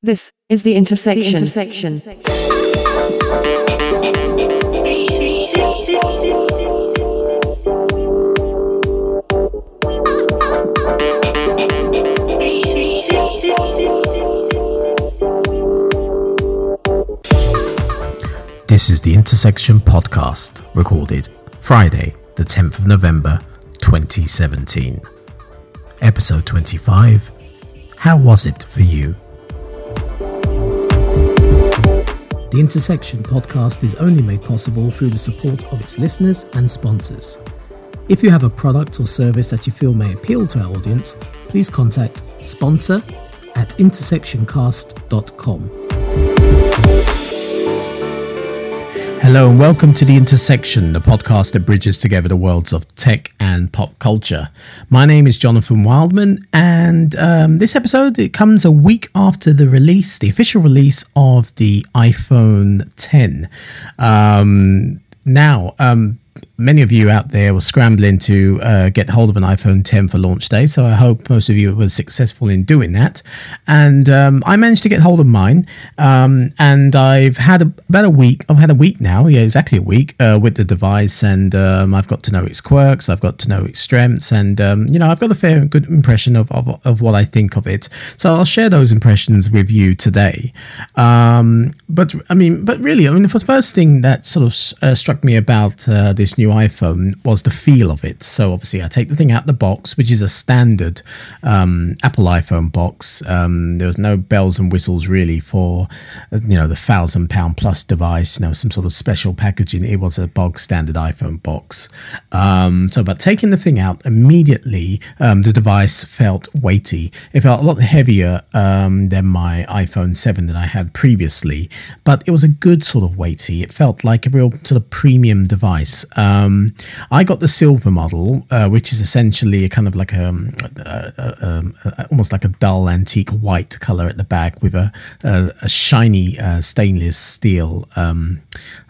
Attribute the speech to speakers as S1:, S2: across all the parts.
S1: This is the intersection. The intersection.
S2: This is the Intersection podcast, recorded Friday, the 10th of November, 2017. Episode 25 How Was It For You? The Intersection podcast is only made possible through the support of its listeners and sponsors. If you have a product or service that you feel may appeal to our audience, please contact sponsor at intersectioncast.com. Hello and welcome to The Intersection, the podcast that bridges together the worlds of tech and pop culture. My name is Jonathan Wildman, and um, this episode it comes a week after the release, the official release of the iPhone 10. Um, now, um, many of you out there were scrambling to uh, get hold of an iPhone 10 for launch day, so I hope most of you were successful in doing that. And um, I managed to get hold of mine, um, and I've had a, about a week. I've had a week now, yeah, exactly a week uh, with the device, and um, I've got to know its quirks, I've got to know its strengths, and um, you know, I've got a fair good impression of, of of what I think of it. So I'll share those impressions with you today. Um, but I mean, but really, I mean, the first thing that sort of uh, struck me about uh, this new iPhone was the feel of it. So obviously, I take the thing out the box, which is a standard um, Apple iPhone box. Um, there was no bells and whistles really for you know the thousand pound plus device. You know, some sort of special packaging. It was a bog standard iPhone box. Um, so, but taking the thing out immediately, um, the device felt weighty. It felt a lot heavier um, than my iPhone 7 that I had previously, but it was a good sort of weighty. It felt like a real sort of premium device. Um, I got the silver model, uh, which is essentially a kind of like a, a, a, a, almost like a dull antique white color at the back with a, a, shiny uh, stainless steel um,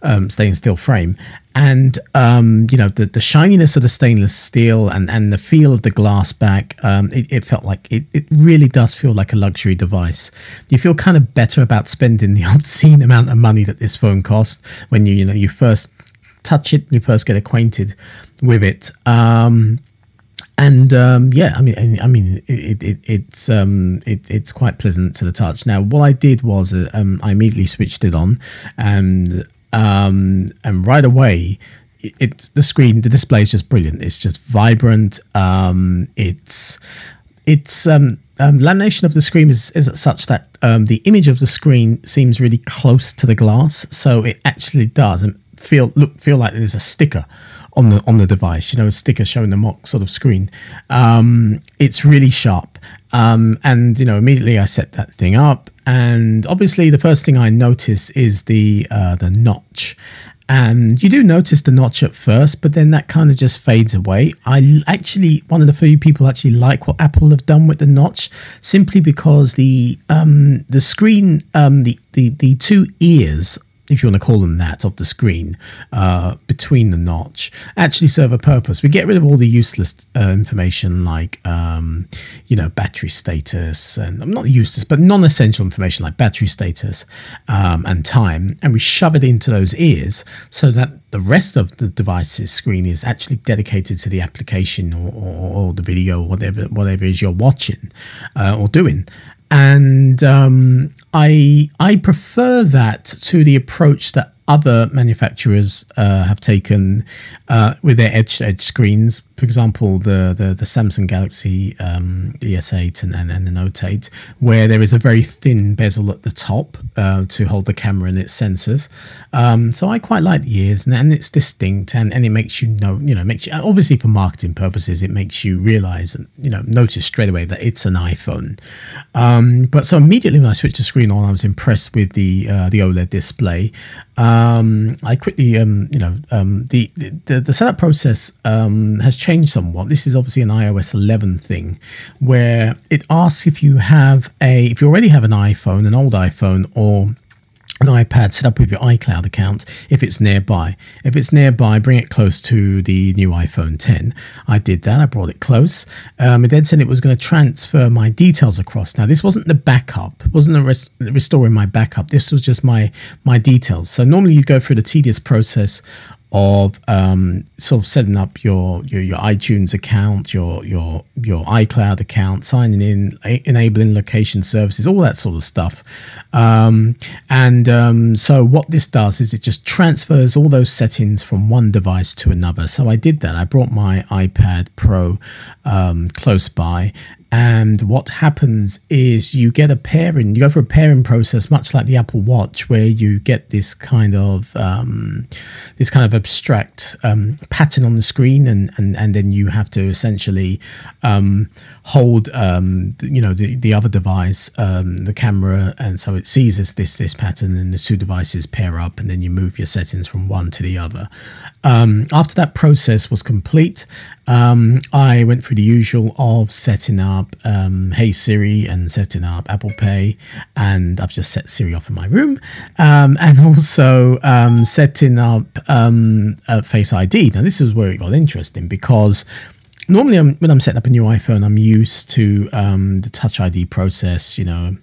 S2: um, stainless steel frame. And um, you know the, the shininess of the stainless steel and, and the feel of the glass back, um, it, it felt like it, it really does feel like a luxury device. You feel kind of better about spending the obscene amount of money that this phone cost when you you know you first touch it, you first get acquainted with it. Um, and um, yeah, I mean, I mean, it, it, it's um, it, it's quite pleasant to the touch. Now, what I did was uh, um, I immediately switched it on, and um, and right away, it, it, the screen, the display is just brilliant. It's just vibrant. Um, it's it's um, um, lamination of the screen is, is such that um, the image of the screen seems really close to the glass, so it actually does feel look feel like there's a sticker on the on the device. You know, a sticker showing the mock sort of screen. Um, it's really sharp, um, and you know, immediately I set that thing up, and obviously the first thing I notice is the uh, the notch. And you do notice the notch at first, but then that kind of just fades away. I actually, one of the few people actually like what Apple have done with the notch, simply because the um, the screen, um, the, the the two ears if you want to call them that, of the screen uh, between the notch actually serve a purpose. We get rid of all the useless uh, information like, um, you know, battery status and not useless, but non essential information like battery status um, and time, and we shove it into those ears so that the rest of the device's screen is actually dedicated to the application or, or, or the video or whatever, whatever is you're watching uh, or doing and um, I I prefer that to the approach that other manufacturers uh, have taken uh, with their edge edge screens. For example, the the, the Samsung Galaxy um, S8 and, and, and, the Note 8, where there is a very thin bezel at the top uh, to hold the camera and its sensors. Um, so I quite like the ears, and, and, it's distinct, and, and it makes you know, you know, makes you obviously for marketing purposes, it makes you realize and you know notice straight away that it's an iPhone. Um, but so immediately when I switched the screen on, I was impressed with the uh, the OLED display. Um, I quickly, um, you know, um, the, the the setup process has changed somewhat. This is obviously an iOS 11 thing, where it asks if you have a, if you already have an iPhone, an old iPhone, or an iPad set up with your iCloud account if it's nearby. If it's nearby, bring it close to the new iPhone 10. I did that. I brought it close. Um, it then said it was going to transfer my details across. Now, this wasn't the backup. It wasn't the res- restoring my backup. This was just my my details. So normally you go through the tedious process of um, sort of setting up your, your your iTunes account, your your your iCloud account, signing in, a- enabling location services, all that sort of stuff. Um, and um, so what this does is it just transfers all those settings from one device to another. So I did that. I brought my iPad Pro um, close by, and what happens is you get a pairing, you go for a pairing process, much like the Apple Watch, where you get this kind of um, this kind of abstract um, pattern on the screen, and, and and then you have to essentially um, hold um, you know the, the other device, um, the camera, and so it sees this this this pattern, and the two devices pair up, and then you move your settings from one to the other. Um, after that process was complete, um, I went through the usual of setting up um, Hey Siri and setting up Apple Pay, and I've just set Siri off in my room, um, and also um, setting up um, Face ID. Now, this is where it got interesting because normally I'm, when I'm setting up a new iPhone, I'm used to um, the Touch ID process. You know,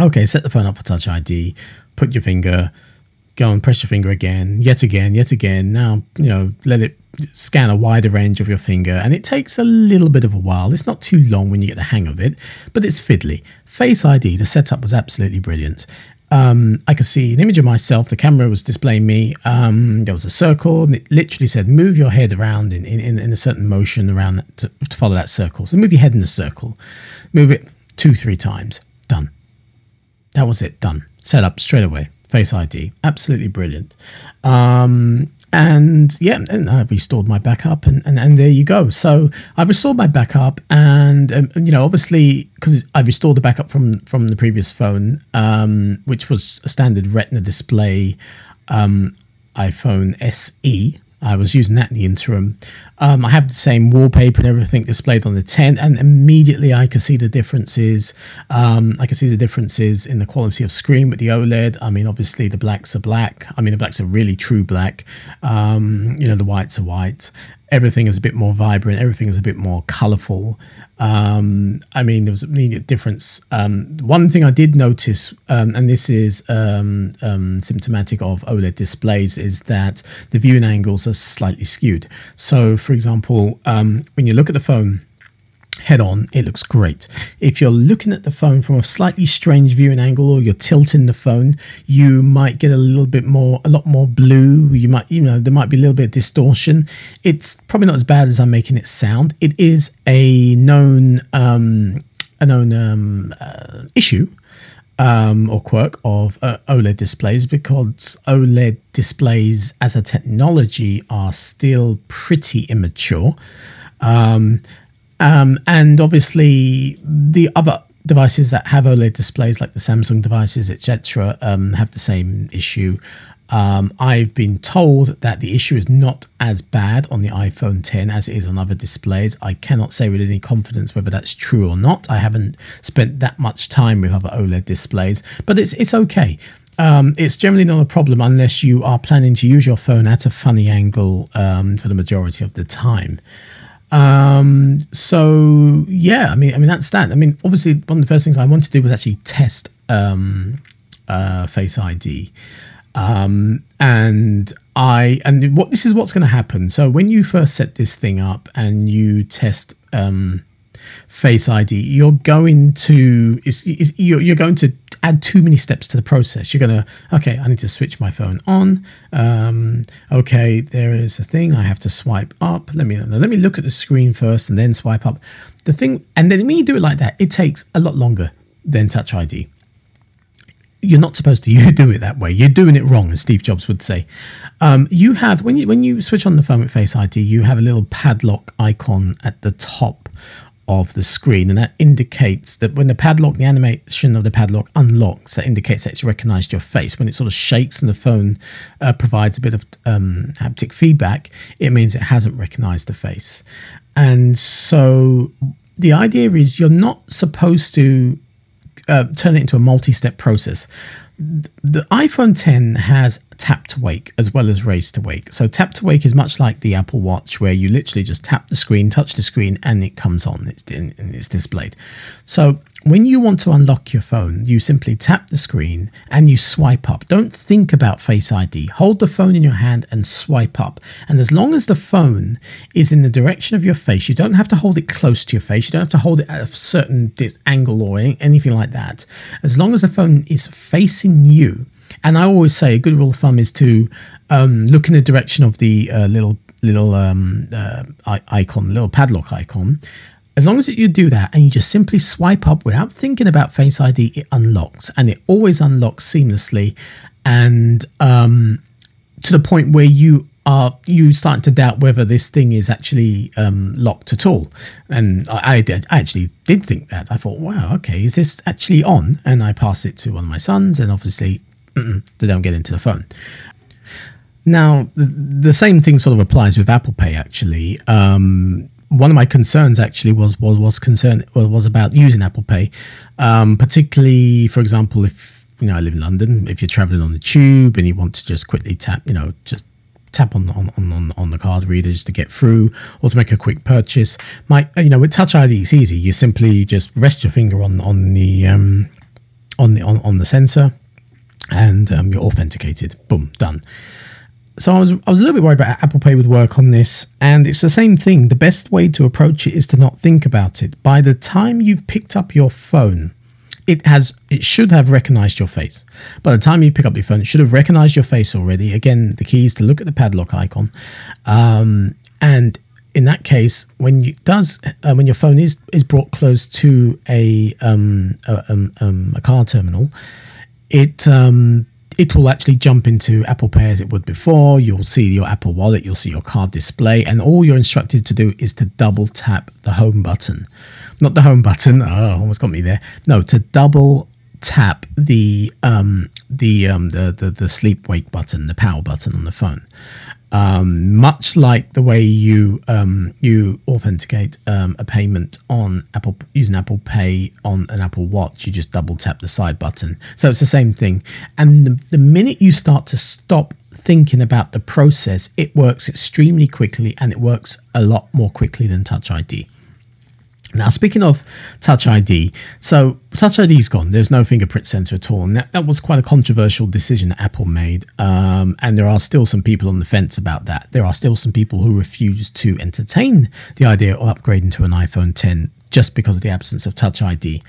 S2: okay, set the phone up for Touch ID, put your finger go and press your finger again, yet again, yet again. Now, you know, let it scan a wider range of your finger, and it takes a little bit of a while. It's not too long when you get the hang of it, but it's fiddly. Face ID, the setup was absolutely brilliant. Um, I could see an image of myself. The camera was displaying me. Um, there was a circle, and it literally said, "Move your head around in, in, in a certain motion around that to, to follow that circle." So move your head in the circle, move it two, three times. Done. That was it. Done. Set up straight away. Face ID, absolutely brilliant. Um, and yeah, and I restored my backup, and, and, and there you go. So I've restored my backup, and um, you know, obviously, because I restored the backup from from the previous phone, um, which was a standard Retina display um, iPhone SE. I was using that in the interim. Um, I have the same wallpaper and everything displayed on the 10, and immediately I can see the differences. Um, I can see the differences in the quality of screen with the OLED. I mean, obviously the blacks are black. I mean, the blacks are really true black. Um, you know, the whites are white. Everything is a bit more vibrant. Everything is a bit more colorful. Um, I mean, there was an immediate difference. Um, one thing I did notice, um, and this is um, um, symptomatic of OLED displays, is that the viewing angles are slightly skewed. So, for example, um, when you look at the phone head on, it looks great. If you're looking at the phone from a slightly strange viewing angle or you're tilting the phone, you might get a little bit more, a lot more blue. You might, you know, there might be a little bit of distortion. It's probably not as bad as I'm making it sound. It is a known, um, a known um, uh, issue. Um, or quirk of uh, OLED displays because OLED displays as a technology are still pretty immature. Um, um, and obviously, the other devices that have OLED displays, like the Samsung devices, etc., um, have the same issue. Um, I've been told that the issue is not as bad on the iPhone 10 as it is on other displays. I cannot say with any confidence whether that's true or not. I haven't spent that much time with other OLED displays, but it's it's okay. Um, it's generally not a problem unless you are planning to use your phone at a funny angle um, for the majority of the time. Um, so yeah, I mean, I mean that's that. I mean, obviously, one of the first things I wanted to do was actually test um, uh, Face ID, um, and I and what this is what's going to happen. So when you first set this thing up and you test um, Face ID, you're going to is you're, you're going to add too many steps to the process. You're going to okay, I need to switch my phone on. Um, okay, there is a thing I have to swipe up. Let me let me look at the screen first and then swipe up. The thing, and then when you do it like that, it takes a lot longer than Touch ID. You're not supposed to you do it that way. You're doing it wrong, as Steve Jobs would say. Um, you have when you when you switch on the phone with Face ID, you have a little padlock icon at the top of the screen, and that indicates that when the padlock, the animation of the padlock unlocks, that indicates that it's recognized your face. When it sort of shakes and the phone uh, provides a bit of um, haptic feedback, it means it hasn't recognized the face. And so the idea is you're not supposed to uh, turn it into a multi-step process. The iPhone 10 has tap to wake as well as raise to wake. So tap to wake is much like the Apple Watch, where you literally just tap the screen, touch the screen, and it comes on. It's it's displayed. So when you want to unlock your phone, you simply tap the screen and you swipe up. Don't think about Face ID. Hold the phone in your hand and swipe up. And as long as the phone is in the direction of your face, you don't have to hold it close to your face. You don't have to hold it at a certain angle or anything like that. As long as the phone is facing you, and I always say a good rule of thumb is to um, look in the direction of the uh, little little um, uh, icon, little padlock icon, as long as you do that and you just simply swipe up without thinking about Face ID, it unlocks and it always unlocks seamlessly and um, to the point where you are you starting to doubt whether this thing is actually um, locked at all. And I, I, did, I actually did think that. I thought, wow, okay, is this actually on? And I pass it to one of my sons, and obviously they don't get into the phone. Now, the, the, same thing sort of applies with Apple Pay, actually. Um, one of my concerns actually was was was concern was about using Apple Pay, um, particularly for example if you know I live in London, if you're traveling on the tube and you want to just quickly tap, you know, just tap on on on, on the card reader just to get through or to make a quick purchase. My you know with Touch ID it's easy. You simply just rest your finger on on the um, on the on, on the sensor and um, you're authenticated. Boom, done so I was I was a little bit worried about Apple Pay would work on this, and it's the same thing. The best way to approach it is to not think about it. By the time you've picked up your phone, it has it should have recognized your face. By the time you pick up your phone, it should have recognized your face already. Again, the key is to look at the padlock icon, um, and in that case, when you does uh, when your phone is is brought close to a um, a, um, um a car terminal, it um, it will actually jump into Apple Pay as it would before. You'll see your Apple Wallet, you'll see your card display, and all you're instructed to do is to double tap the home button. Not the home button, oh, almost got me there. No, to double tap the um the um the the, the sleep wake button, the power button on the phone um, much like the way you um, you authenticate um, a payment on Apple using Apple Pay on an Apple Watch, you just double tap the side button. So it's the same thing. And the, the minute you start to stop thinking about the process, it works extremely quickly and it works a lot more quickly than Touch ID. Now, speaking of Touch ID, so Touch ID is gone. There's no fingerprint sensor at all. And that, that was quite a controversial decision that Apple made. Um, and there are still some people on the fence about that. There are still some people who refuse to entertain the idea of upgrading to an iPhone 10 just because of the absence of Touch ID.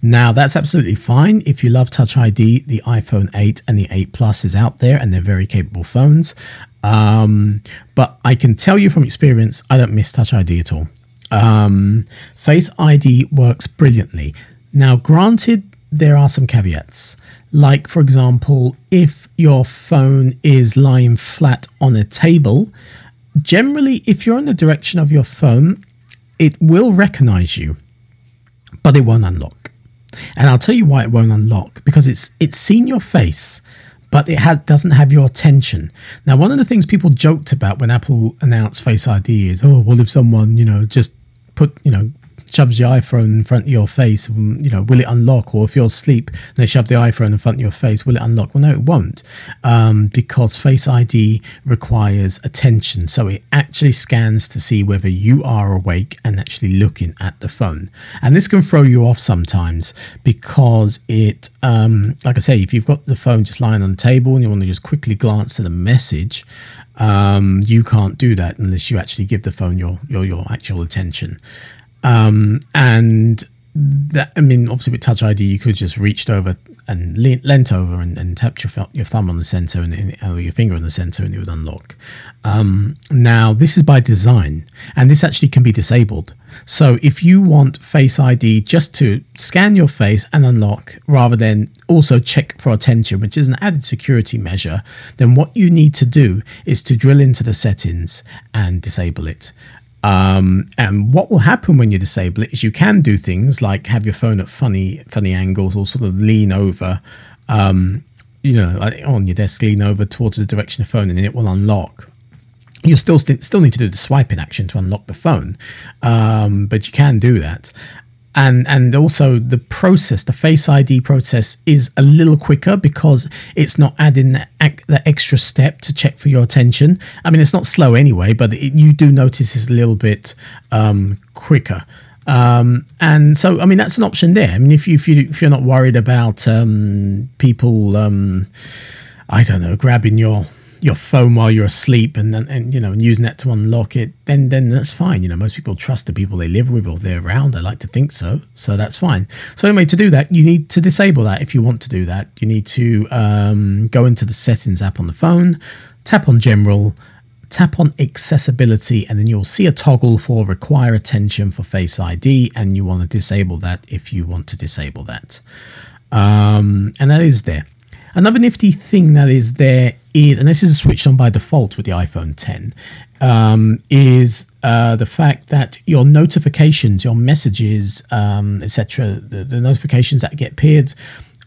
S2: Now, that's absolutely fine. If you love Touch ID, the iPhone 8 and the 8 Plus is out there and they're very capable phones. Um, but I can tell you from experience, I don't miss Touch ID at all. Um, Face ID works brilliantly. Now, granted, there are some caveats. Like, for example, if your phone is lying flat on a table, generally, if you're in the direction of your phone, it will recognize you, but it won't unlock. And I'll tell you why it won't unlock because it's it's seen your face, but it doesn't have your attention. Now, one of the things people joked about when Apple announced Face ID is, oh, well, if someone, you know, just put, you know, shoves your iPhone in front of your face, um, you know, will it unlock? Or if you're asleep and they shove the iPhone in front of your face, will it unlock? Well, no, it won't, um, because Face ID requires attention. So it actually scans to see whether you are awake and actually looking at the phone. And this can throw you off sometimes because it, um, like I say, if you've got the phone just lying on the table and you want to just quickly glance at a message, um, you can't do that unless you actually give the phone your your, your actual attention. Um, and that, I mean, obviously with Touch ID, you could just reached over and le- leant over and, and tapped your, your thumb on the sensor and, and or your finger on the sensor, and it would unlock. Um, now, this is by design, and this actually can be disabled. So, if you want Face ID just to scan your face and unlock, rather than also check for attention, which is an added security measure, then what you need to do is to drill into the settings and disable it. Um, and what will happen when you disable it is you can do things like have your phone at funny funny angles or sort of lean over, um, you know, on your desk, lean over towards the direction of the phone, and it will unlock. You'll still st- still need to do the swiping action to unlock the phone, um, but you can do that. And and also the process, the Face ID process, is a little quicker because it's not adding that, that extra step to check for your attention. I mean, it's not slow anyway, but it, you do notice it's a little bit um, quicker. Um, and so, I mean, that's an option there. I mean, if you if you if you're not worried about um, people, um, I don't know, grabbing your your phone while you're asleep and, and, you know and using that to unlock it, then then that's fine. You know, most people trust the people they live with or they're around. I like to think so, so that's fine. So anyway, to do that, you need to disable that. If you want to do that, you need to um, go into the settings app on the phone, tap on general tap on accessibility and then you'll see a toggle for require attention for face id and you want to disable that if you want to disable that um, and that is there another nifty thing that is there is and this is switched on by default with the iphone 10 um, is uh, the fact that your notifications your messages um, etc the, the notifications that get appeared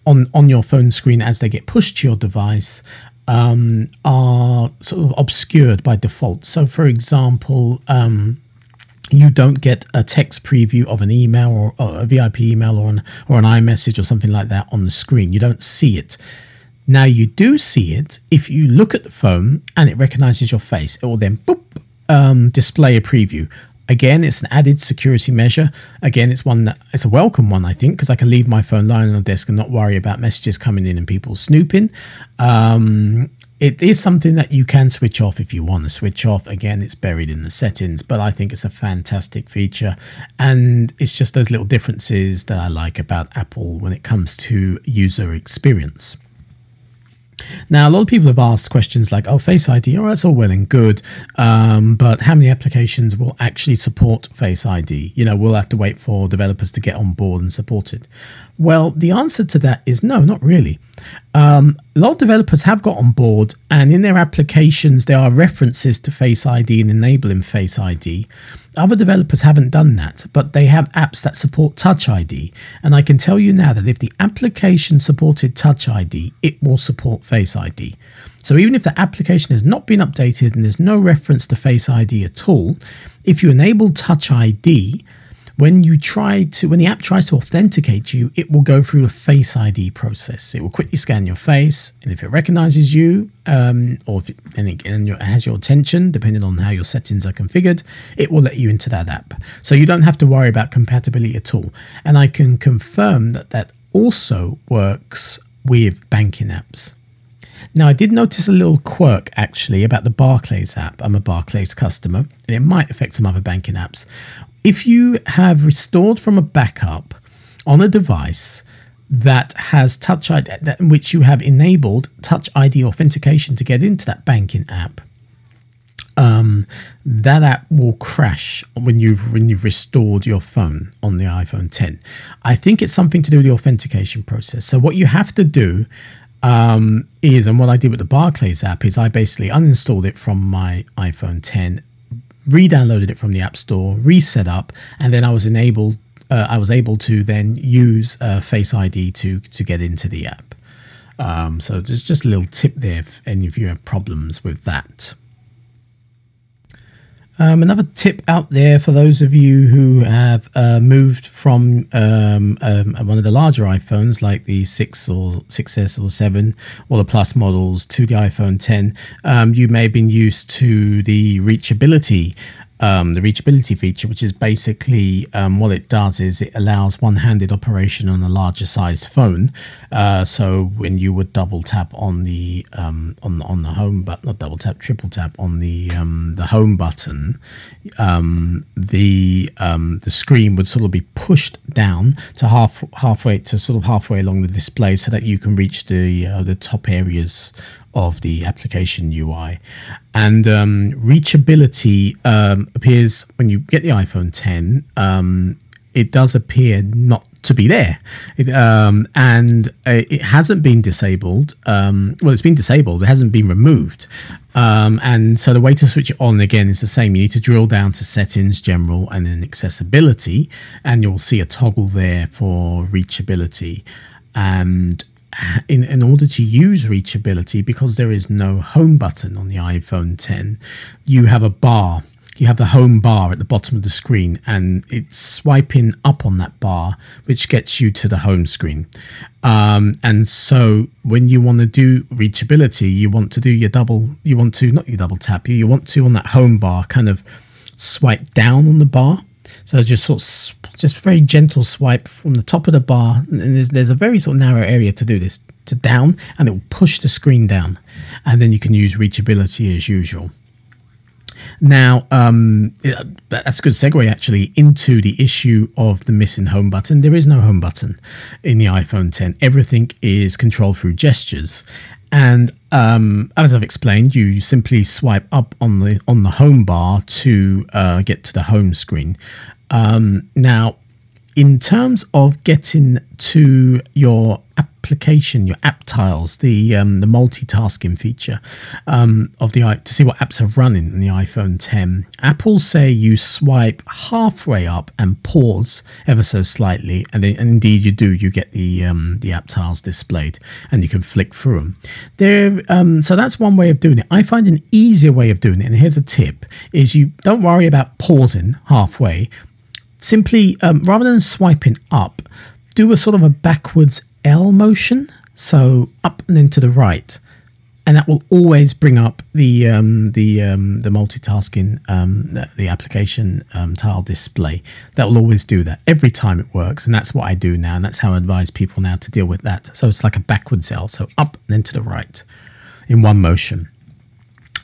S2: on, on your phone screen as they get pushed to your device um, are sort of obscured by default. So, for example, um, you don't get a text preview of an email or, or, a VIP email or an or an iMessage or something like that on the screen. You don't see it. Now you do see it if you look at the phone and it recognizes your face. It will then boop, um, display a preview. Again, it's an added security measure. Again, it's one that it's a welcome one, I think, because I can leave my phone lying on the desk and not worry about messages coming in and people snooping. Um, it is something that you can switch off if you want to switch off. Again, it's buried in the settings, but I think it's a fantastic feature. And it's just those little differences that I like about Apple when it comes to user experience. Now, a lot of people have asked questions like, oh, Face ID, oh, that's all well and good, um, but how many applications will actually support Face ID? You know, we'll have to wait for developers to get on board and support it. Well, the answer to that is no, not really. Um, a lot of developers have got on board, and in their applications, there are references to Face ID and enabling Face ID. Other developers haven't done that, but they have apps that support Touch ID. And I can tell you now that if the application supported Touch ID, it will support Face ID. So even if the application has not been updated and there's no reference to Face ID at all, if you enable Touch ID, when you try to when the app tries to authenticate you it will go through a face id process. It will quickly scan your face and if it recognizes you um, or if it, and it, and it has your attention depending on how your settings are configured it will let you into that app. So you don't have to worry about compatibility at all. And i can confirm that that also works with banking apps. Now, I did notice a little quirk actually about the Barclays app. I'm a Barclays customer, and it might affect some other banking apps if you have restored from a backup on a device that has Touch ID, in which you have enabled Touch ID authentication to get into that banking app, um, that app will crash when you've when you've restored your phone on the iPhone 10. I think it's something to do with the authentication process. So what you have to do um, is, and what I did with the Barclays app is, I basically uninstalled it from my iPhone 10 re-downloaded it from the App Store, reset up, and then I was enabled. Uh, I was able to then use uh, Face ID to to get into the app. Um, so there's just a little tip there if any of you have problems with that. Um, another tip out there for those of you who have uh, moved from um, um, one of the larger iPhones, like the 6 or 6S or 7 or the Plus models, to the iPhone 10, um, you may have been used to the reachability um, the reachability feature, which is basically um, what it does is it allows one-handed operation on a larger sized phone. Uh, so when you would double tap on the um, on on the home button, not double tap, triple tap on the um, the home button, um, the um, the screen would sort of be pushed down to half halfway to sort of halfway along the display, so that you can reach the uh, the top areas of the application UI. And um, reachability um, appears when you get the iPhone 10, um, it does appear not to be there. It, um, and it hasn't been disabled. Um, well, it's been disabled, it hasn't been removed. Um, and so the way to switch it on again is the same. You need to drill down to settings, general, and then accessibility, and you'll see a toggle there for reachability. And in, in order to use reachability, because there is no home button on the iPhone 10, you have a bar you have the home bar at the bottom of the screen, and it's swiping up on that bar, which gets you to the home screen. Um, and so when you want to do reachability, you want to do your double, you want to not your double tap, you, you want to on that home bar kind of swipe down on the bar. So just sort of just very gentle swipe from the top of the bar, and there's there's a very sort of narrow area to do this to down, and it will push the screen down, and then you can use reachability as usual. Now, um, that's a good segue actually into the issue of the missing home button. There is no home button in the iPhone 10. Everything is controlled through gestures. And um, as I've explained, you simply swipe up on the on the home bar to uh, get to the home screen. Um, now, in terms of getting to your application, your app tiles, the um, the multitasking feature um, of the to see what apps are running in the iPhone 10. Apple say you swipe halfway up and pause ever so slightly, and, then, and indeed you do. You get the um, the app tiles displayed, and you can flick through them. There, um, so that's one way of doing it. I find an easier way of doing it, and here's a tip: is you don't worry about pausing halfway. Simply, um, rather than swiping up, do a sort of a backwards L motion, so up and then to the right, and that will always bring up the um, the um, the multitasking um, the, the, application um, tile display. That will always do that every time it works, and that's what I do now, and that's how I advise people now to deal with that. So it's like a backwards L, so up and then to the right in one motion.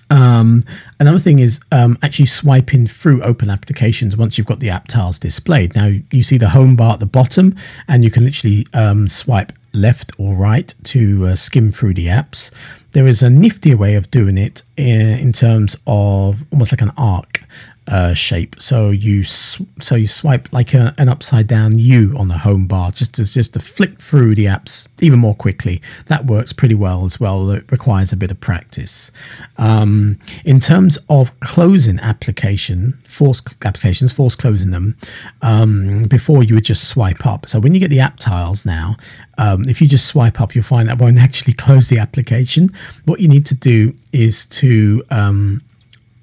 S2: Um, another thing is um, actually swiping through open applications once you've got the app tiles displayed. Now you see the home bar at the bottom, and you can literally um, swipe left or right to uh, skim through the apps. There is a niftier way of doing it in, in terms of almost like an arc uh, shape. So you so you swipe like a, an upside down U on the home bar, just to just to flick through the apps even more quickly. That works pretty well as well. It requires a bit of practice. Um, in terms of closing application, force applications, force closing them um, before you would just swipe up. So when you get the app tiles now, um, if you just swipe up, you'll find that won't actually close the application. What you need to do is to um,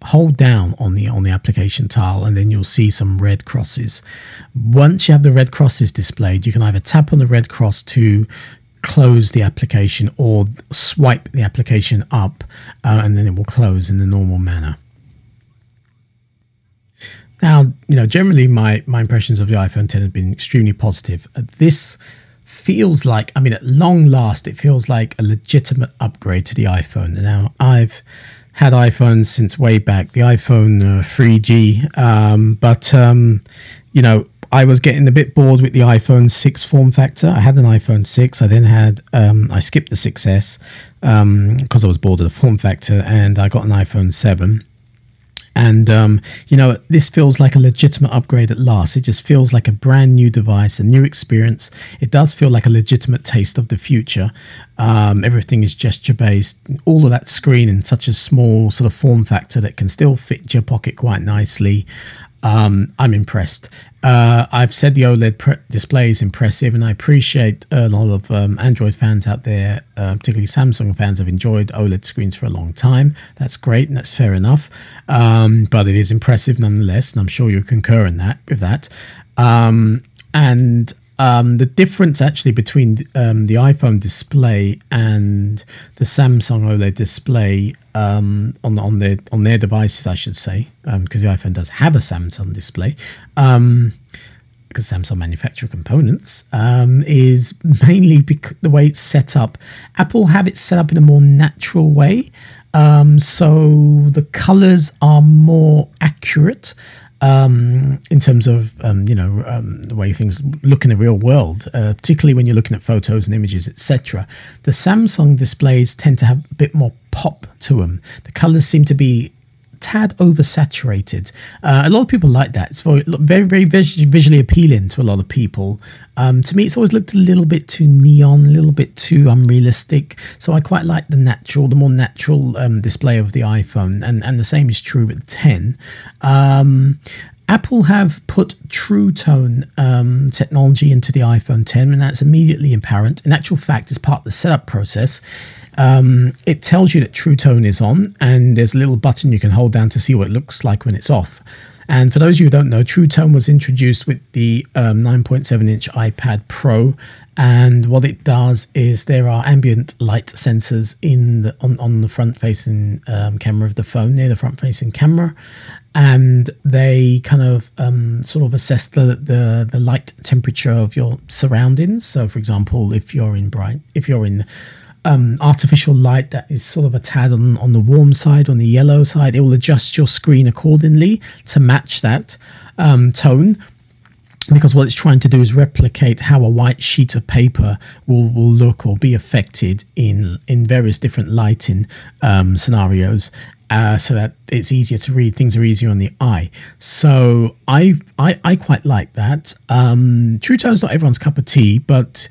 S2: hold down on the on the application tile and then you'll see some red crosses. Once you have the red crosses displayed you can either tap on the red cross to close the application or swipe the application up uh, and then it will close in the normal manner. Now you know generally my my impressions of the iphone 10 have been extremely positive. Uh, this feels like i mean at long last it feels like a legitimate upgrade to the iphone. Now i've had iPhones since way back, the iPhone uh, 3G. Um, but, um, you know, I was getting a bit bored with the iPhone 6 form factor. I had an iPhone 6. I then had, um, I skipped the 6S because um, I was bored of the form factor and I got an iPhone 7. And, um, you know, this feels like a legitimate upgrade at last. It just feels like a brand new device, a new experience. It does feel like a legitimate taste of the future. Um, everything is gesture based. All of that screen in such a small sort of form factor that can still fit your pocket quite nicely. Um, I'm impressed. Uh, I've said the OLED display is impressive, and I appreciate a lot of um, Android fans out there, uh, particularly Samsung fans, have enjoyed OLED screens for a long time. That's great, and that's fair enough. Um, but it is impressive nonetheless, and I'm sure you concur in that with that. Um, and um, the difference actually between um, the iPhone display and the Samsung OLED display um, on on their on their devices, I should say, because um, the iPhone does have a Samsung display, um, because Samsung manufacture components, um, is mainly because the way it's set up. Apple have it set up in a more natural way. so the colors are more accurate um, in terms of um, you know um, the way things look in the real world, uh, particularly when you're looking at photos and images, etc. The Samsung displays tend to have a bit more pop to them. The colors seem to be tad oversaturated. Uh, a lot of people like that. It's very, very, very visually appealing to a lot of people. Um, to me, it's always looked a little bit too neon, a little bit too unrealistic. So I quite like the natural, the more natural um, display of the iPhone, and and the same is true with 10. Um, Apple have put True Tone um, technology into the iPhone 10, and that's immediately apparent. In actual fact, as part of the setup process, um, it tells you that True Tone is on, and there's a little button you can hold down to see what it looks like when it's off. And for those of you who don't know, True Tone was introduced with the um, 9.7 inch iPad Pro. And what it does is there are ambient light sensors in the, on, on the front facing um, camera of the phone, near the front facing camera. And they kind of um, sort of assess the, the, the light temperature of your surroundings. So, for example, if you're in bright, if you're in um, artificial light that is sort of a tad on, on the warm side, on the yellow side. It will adjust your screen accordingly to match that um, tone. Because what it's trying to do is replicate how a white sheet of paper will, will look or be affected in in various different lighting um, scenarios, uh, so that it's easier to read. Things are easier on the eye. So I I, I quite like that. Um, True Tone's not everyone's cup of tea, but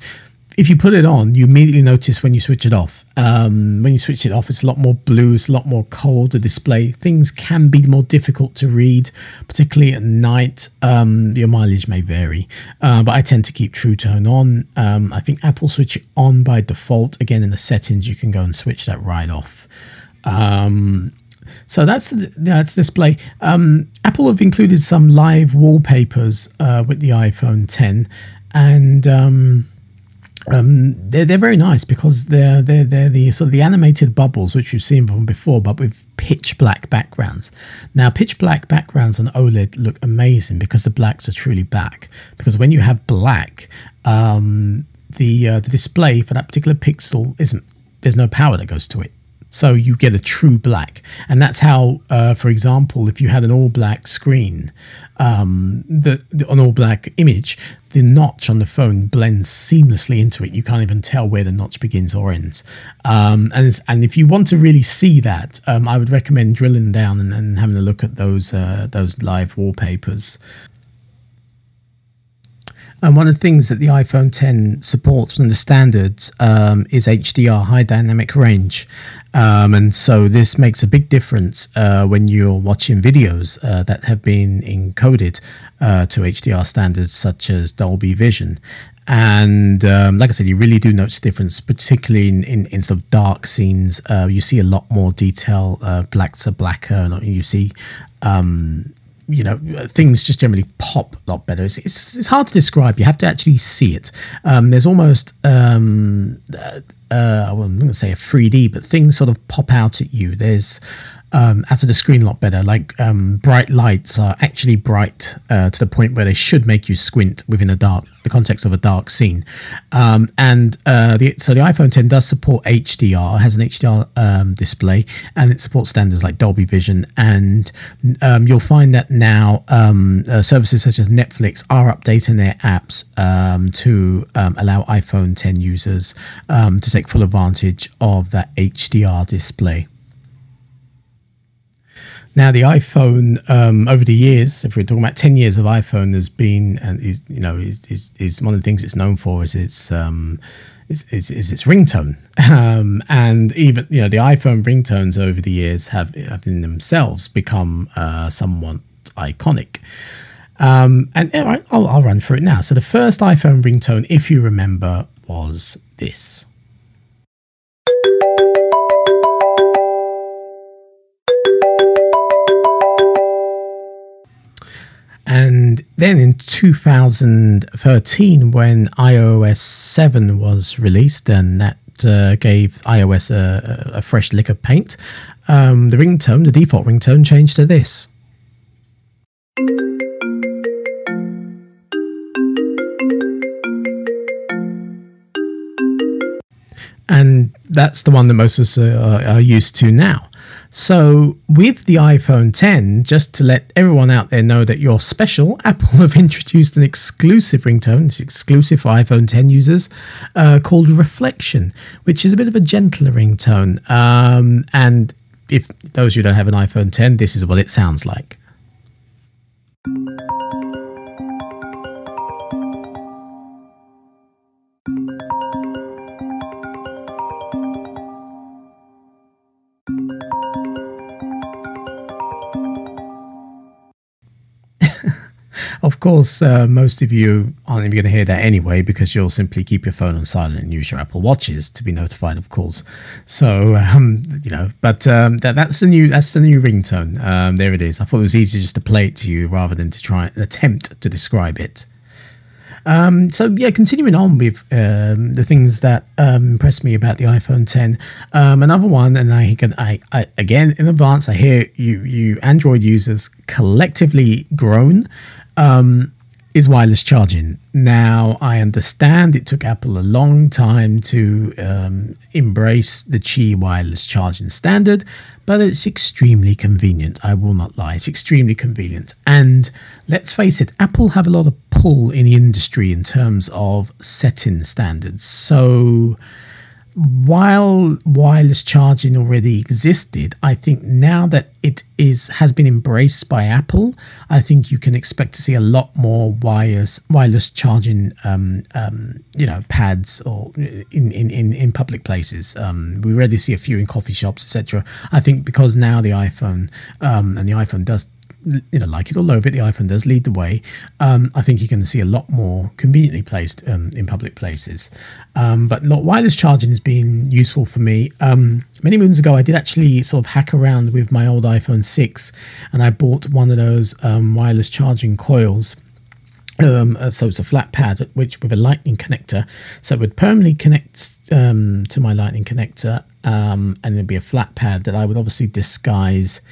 S2: if you put it on, you immediately notice when you switch it off. Um, when you switch it off, it's a lot more blue, it's a lot more cold. The display things can be more difficult to read, particularly at night. Um, your mileage may vary, uh, but I tend to keep True Tone on. Um, I think Apple switch it on by default. Again, in the settings, you can go and switch that right off. Um, so that's that's display. Um, Apple have included some live wallpapers uh, with the iPhone 10, and um, um, they're they're very nice because they're they're they're the sort of the animated bubbles which we've seen from before, but with pitch black backgrounds. Now, pitch black backgrounds on OLED look amazing because the blacks are truly black. Because when you have black, um, the uh, the display for that particular pixel isn't there's no power that goes to it. So you get a true black. And that's how, uh, for example, if you had an all black screen, um, the, the, an all black image, the notch on the phone blends seamlessly into it. You can't even tell where the notch begins or ends. Um, and, and if you want to really see that, um, I would recommend drilling down and, and having a look at those, uh, those live wallpapers. And one of the things that the iPhone 10 supports from the standards um, is HDR, high dynamic range. Um, and so this makes a big difference uh, when you're watching videos uh, that have been encoded uh, to HDR standards such as Dolby Vision. And um, like I said, you really do notice difference, particularly in, in, in sort of dark scenes. Uh, you see a lot more detail, uh, blacks are blacker, and you see um, you know things just generally pop a lot better. It's, it's, it's hard to describe. You have to actually see it. Um, there's almost um, uh, uh, well, I'm going to say a 3D, but things sort of pop out at you. There's um, out of the screen a lot better. Like um, bright lights are actually bright uh, to the point where they should make you squint within a dark, the context of a dark scene. Um, and uh, the, so the iPhone 10 does support HDR, has an HDR um, display, and it supports standards like Dolby Vision. And um, you'll find that now um, uh, services such as Netflix are updating their apps to allow iPhone 10 users to take full advantage of that HDR display. Now, the iPhone um, over the years, if we're talking about ten years of iPhone, has been and is you know is, is, is one of the things it's known for is its um, is, is, is its ringtone, um, and even you know the iPhone ringtones over the years have, have in themselves become uh, somewhat iconic. Um, and all right, I'll, I'll run through it now. So the first iPhone ringtone, if you remember, was this. And then in 2013, when iOS 7 was released, and that uh, gave iOS a, a, fresh lick of paint, um, the ringtone, the default ringtone, changed to this. And that's the one that most of us are, are used to now. So, with the iPhone 10, just to let everyone out there know that you're special, Apple have introduced an exclusive ringtone, it's exclusive for iPhone 10 users, uh, called Reflection, which is a bit of a gentler ringtone. Um, and if those who don't have an iPhone 10, this is what it sounds like. Course, uh, most of you aren't even going to hear that anyway because you'll simply keep your phone on silent and use your Apple Watches to be notified of calls. So, um, you know, but um, that, that's the new that's the new ringtone. Um, there it is. I thought it was easier just to play it to you rather than to try and attempt to describe it. Um, so yeah, continuing on with um, the things that um, impressed me about the iPhone 10. Um, another one, and I, I, I again in advance, I hear you you Android users collectively groan. Um, is wireless charging. Now, I understand it took Apple a long time to um, embrace the Qi wireless charging standard, but it's extremely convenient. I will not lie, it's extremely convenient. And let's face it, Apple have a lot of pull in the industry in terms of setting standards. So, while wireless charging already existed, I think now that it is has been embraced by Apple, I think you can expect to see a lot more wireless wireless charging, um, um, you know, pads or in in in, in public places. Um, we already see a few in coffee shops, etc. I think because now the iPhone um, and the iPhone does you know, like it or loathe it, the iPhone does lead the way. Um, I think you're going to see a lot more conveniently placed um, in public places. Um, but wireless charging has been useful for me. Um, many moons ago, I did actually sort of hack around with my old iPhone 6 and I bought one of those um, wireless charging coils. Um, uh, so it's a flat pad which with a lightning connector so it would permanently connect um, to my lightning connector um, and there'd be a flat pad that i would obviously disguise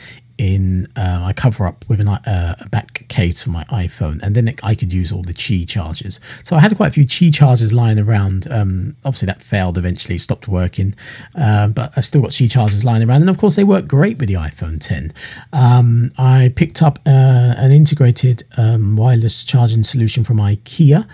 S2: in uh, I cover up with an, uh, a back case for my iPhone, and then it, I could use all the Qi chargers. So I had quite a few Qi chargers lying around. Um, obviously, that failed eventually, stopped working, uh, but I've still got Qi chargers lying around, and of course, they work great with the iPhone 10. Um, I picked up uh, an integrated um, wireless charging solution from IKEA.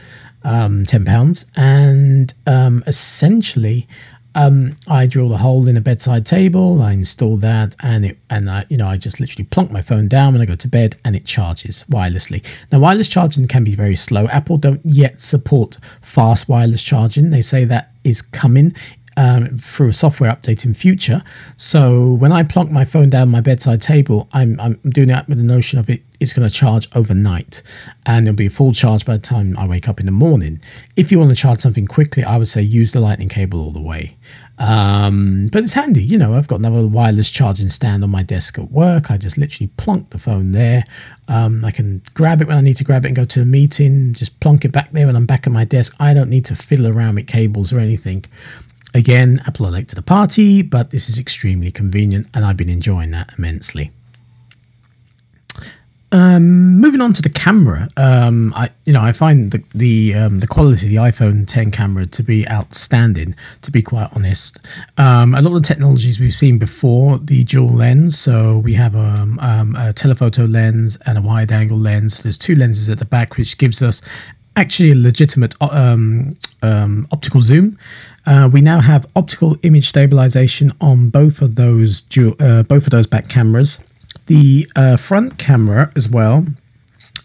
S2: Um, ten pounds, and um, essentially, um, I drilled a hole in a bedside table. I installed that, and it and I, you know, I just literally plonk my phone down when I go to bed, and it charges wirelessly. Now, wireless charging can be very slow. Apple don't yet support fast wireless charging. They say that is coming um, through a software update in future. So when I plonk my phone down my bedside table, I'm, I'm doing that with the notion of it it's going to charge overnight and it'll be a full charge by the time I wake up in the morning. If you want to charge something quickly, I would say use the lightning cable all the way. Um, but it's handy, you know. I've got another wireless charging stand on my desk at work. I just literally plonk the phone there. Um, I can grab it when I need to grab it and go to a meeting, just plonk it back there when I'm back at my desk. I don't need to fiddle around with cables or anything. Again, Apple are late to the party, but this is extremely convenient and I've been enjoying that immensely. Um, moving on to the camera, um, I you know I find the the um, the quality of the iPhone 10 camera to be outstanding. To be quite honest, um, a lot of the technologies we've seen before the dual lens. So we have a, um, um, a telephoto lens and a wide angle lens. There's two lenses at the back, which gives us actually a legitimate optical zoom. Uh, we now have optical image stabilization on both of those uh, both of those back cameras. The uh, front camera as well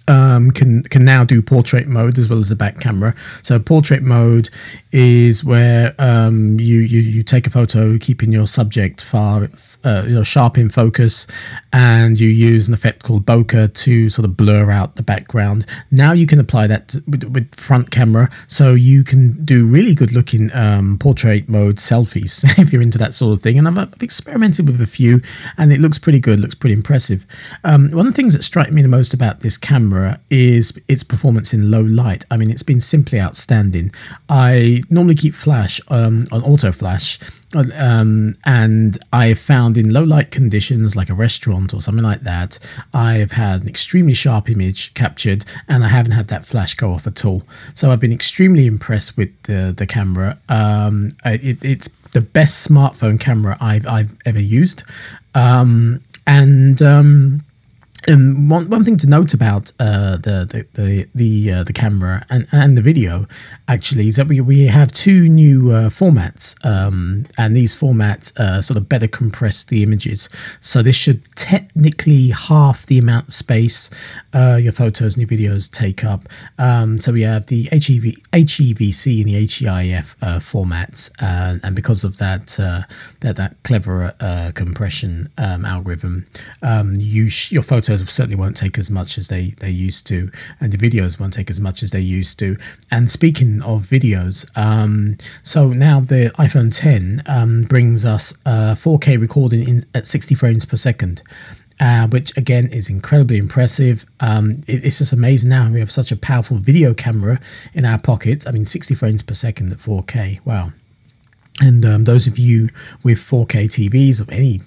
S2: um, can can now do portrait mode as well as the back camera. So portrait mode is where um, you, you you take a photo keeping your subject far uh, you know sharp in focus, and you use an effect called bokeh to sort of blur out the background. Now you can apply that with, with front camera, so you can do really good looking um, portrait mode selfies if you're into that sort of thing. And I've, I've, experimented with a few, and it looks pretty good, looks pretty impressive. Um, one of the things that strike me the most about this camera is its performance in low light. I mean, it's been simply outstanding. I normally keep flash um, on auto flash um, and I have found in low light conditions, like a restaurant or something like that, I have had an extremely sharp image captured, and I haven't had that flash go off at all. So I've been extremely impressed with the the camera. Um, it, it's the best smartphone camera I've I've ever used, um, and um, um, one one thing to note about uh, the the the the, uh, the camera and, and the video actually is that we, we have two new uh, formats, um, and these formats uh, sort of better compress the images. So this should technically half the amount of space uh, your photos and your videos take up. Um, so we have the HEV, HEVC and the HEIF uh, formats, and, and because of that that that clever compression um, algorithm, um, you sh- your photo certainly won't take as much as they they used to, and the videos won't take as much as they used to. And speaking of videos, um, so now the iPhone 10 um, brings us uh, 4K recording in at 60 frames per second. Uh, which again is incredibly impressive. Um, it, it's just amazing now we have such a powerful video camera in our pockets. I mean, 60 frames per second at 4K. Wow. And um, those of you with 4K TVs of any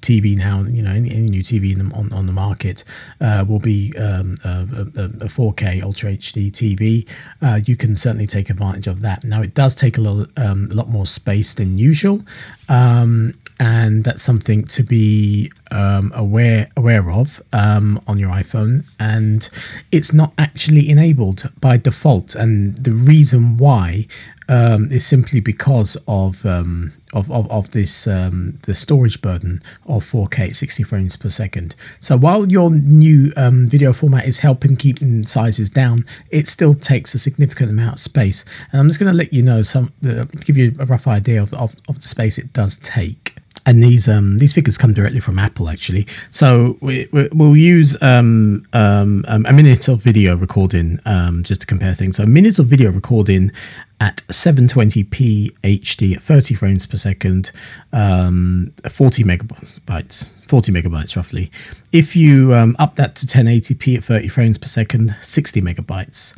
S2: TV now, you know, any, any new TV the, on, on the market uh, will be um, a, a, a, 4K Ultra HD TV. Uh, you can certainly take advantage of that. Now, it does take a lot, um, a lot more space than usual, um, and that's something to be um, aware aware of um, on your iPhone. And it's not actually enabled by default, and the reason why um, is simply because of um, of, of, of this um, the storage burden of 4K at 60 frames per second. So while your new um, video format is helping keeping sizes down, it still takes a significant amount of space. And I'm just going to let you know some uh, give you a rough idea of, of, of the space it does take and these um, these figures come directly from Apple actually. So we, will use um, um, um, a minute of video recording um, just to compare things. So a minute of video recording at 720p HD at 30 frames per second, um, 40 megabytes, 40 megabytes roughly. If you up that to 1080p at 30 frames per second, 60 megabytes.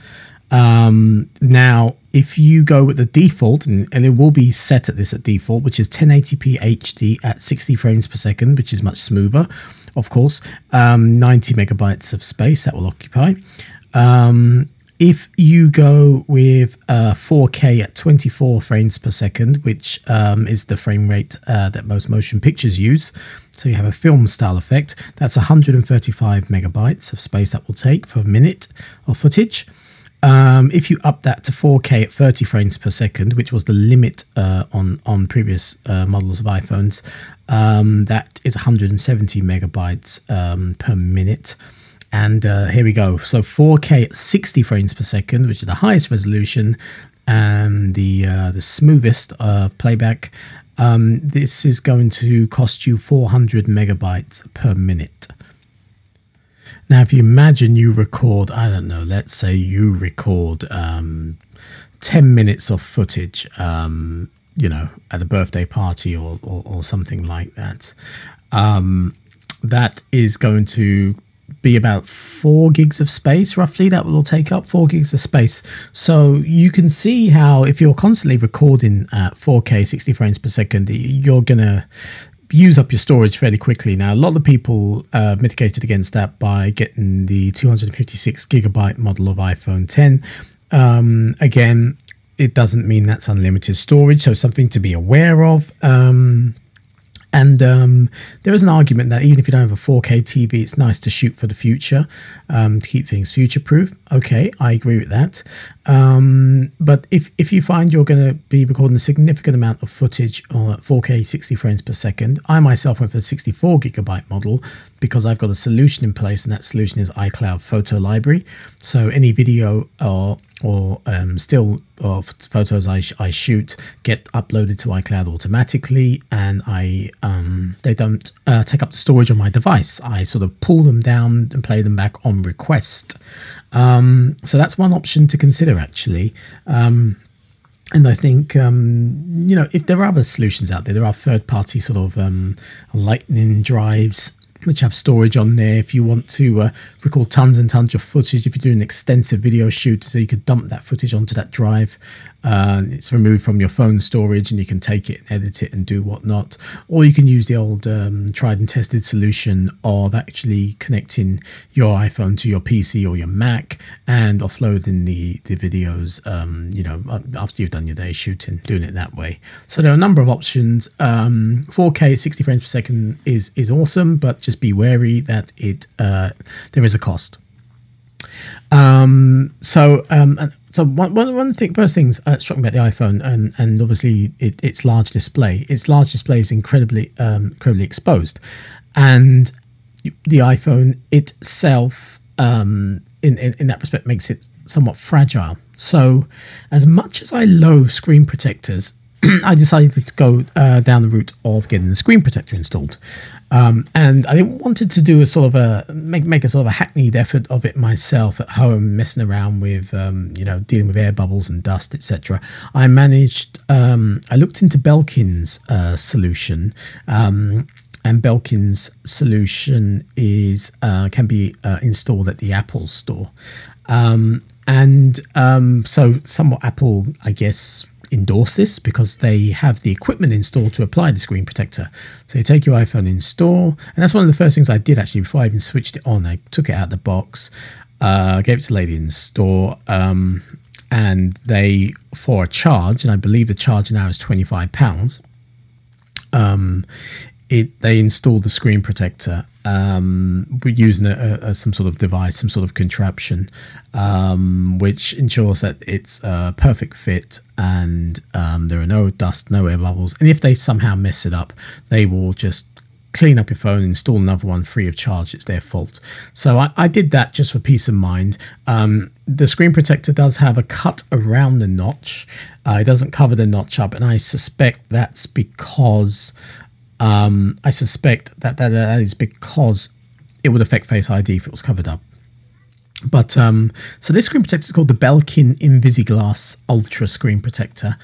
S2: Um, now, if you go with the default, and, and, it will be set at this at default, which is 1080p HD at 60 frames per second, which is much smoother, of course, um, 90 megabytes of space that will occupy. Um, if you go with uh, 4K at 24 frames per second, which um, is the frame rate uh, that most motion pictures use, so you have a film style effect, that's 135 megabytes of space that will take for a minute of footage. Um, if you up that to 4K at 30 frames per second, which was the limit uh, on on previous uh, models of iPhones, um, that is 170 megabytes um, per minute. And uh, here we go. So 4K at 60 frames per second, which is the highest resolution and the uh, the smoothest of playback. Um, this is going to cost you 400 megabytes per minute. Now, if you imagine you record, I don't know, let's say you record um, 10 minutes of footage, um, you know, at a birthday party or, or, or something like that, um, that is going to be about four gigs of space roughly that will take up four gigs of space. So you can see how if you're constantly recording at 4k 60 frames per second you're gonna use up your storage fairly quickly. Now, a lot of people uh, mitigated against that by getting the 256 gigabyte model of iPhone 10. Um, again, it doesn't mean that's unlimited storage, so something to be aware of. Um, and um, there is an argument that even if you don't have a 4K TV, it's nice to shoot for the future um, to keep things future proof. Okay, I agree with that. Um, but if, if you find you're going to be recording a significant amount of footage on 4K 60 frames per second, I myself went for the 64 gigabyte model because I've got a solution in place, and that solution is iCloud Photo Library. So any video or or um, still of photos I, sh- I shoot get uploaded to iCloud automatically, and I um, they don't uh, take up the storage on my device. I sort of pull them down and play them back on request. Um, so that's one option to consider actually. Um, and I think um, you know if there are other solutions out there, there are third-party sort of um, Lightning drives which have storage on there if you want to uh, record tons and tons of footage if you're doing an extensive video shoot so you could dump that footage onto that drive uh, it's removed from your phone storage and you can take it and edit it and do whatnot. Or you can use the old um, tried and tested solution of actually connecting your iphone to your pc or your mac and offloading the the videos um, you know after you've done your day shooting doing it that way. So there are a number of options. Um, 4k 60 frames per second is is awesome but just be wary that it uh, there is a cost. Um, so um, so one, one, one thing, first things uh, struck me about the iPhone, and and obviously it, its large display. Its large display is incredibly um, incredibly exposed, and the iPhone itself, um, in, in in that respect, makes it somewhat fragile. So, as much as I loathe screen protectors, I decided to go uh, down the route of getting the screen protector installed. Um, and I wanted to do a sort of a make make a sort of a hackneyed effort of it myself at home, messing around with um, you know dealing with air bubbles and dust, etc. I managed. Um, I looked into Belkin's uh, solution. Um, and Belkin's solution is uh, can be uh, installed at the Apple Store, um, and um, so somewhat Apple, I guess, endorse this because they have the equipment installed to apply the screen protector. So you take your iPhone in store, and that's one of the first things I did actually before I even switched it on. I took it out of the box, uh, gave it to the lady in store, um, and they for a charge, and I believe the charge now is twenty five pounds. Um, it they installed the screen protector um, we're using a, a, some sort of device, some sort of contraption, um, which ensures that it's a perfect fit and um, there are no dust, no air bubbles. And if they somehow mess it up, they will just clean up your phone, install another one free of charge. It's their fault. So I, I did that just for peace of mind. Um, the screen protector does have a cut around the notch. Uh, it doesn't cover the notch up, and I suspect that's because um, I suspect that, that that is because it would affect Face ID if it was covered up. But um, so this screen protector is called the Belkin InvisiGlass Ultra Screen Protector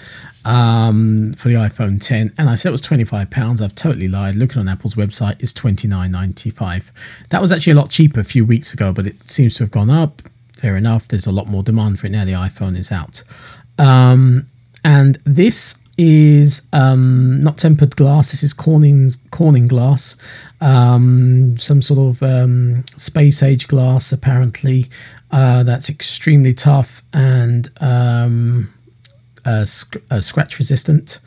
S2: um, for the iPhone 10, and I said it was 25 pounds. I've totally lied. Looking on Apple's website, is 29.95. That was actually a lot cheaper a few weeks ago, but it seems to have gone up. Fair enough. There's a lot more demand for it now. The iPhone is out, um, and this is um, not tempered glass. This is Corning Corning glass, um, some sort of um, space age glass apparently. Uh, that's extremely tough and um, uh, sc- uh, scratch resistant.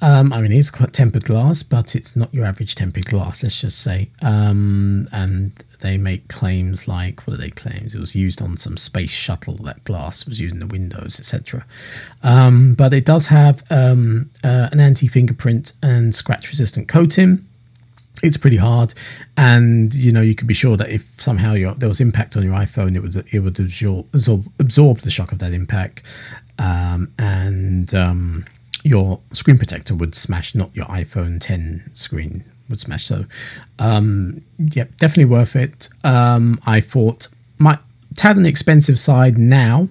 S2: Um, I mean, it's quite tempered glass, but it's not your average tempered glass. Let's just say, um, and they make claims like what are they claims? It was used on some space shuttle. That glass was used in the windows, etc. Um, but it does have um, uh, an anti-fingerprint and scratch-resistant coating. It's pretty hard, and you know you could be sure that if somehow your, there was impact on your iPhone, it would it would absorb absorb, the shock of that impact, um, and um, your screen protector would smash, not your iPhone 10 screen would smash. So, um, yeah, definitely worth it. Um, I thought might tad an expensive side now,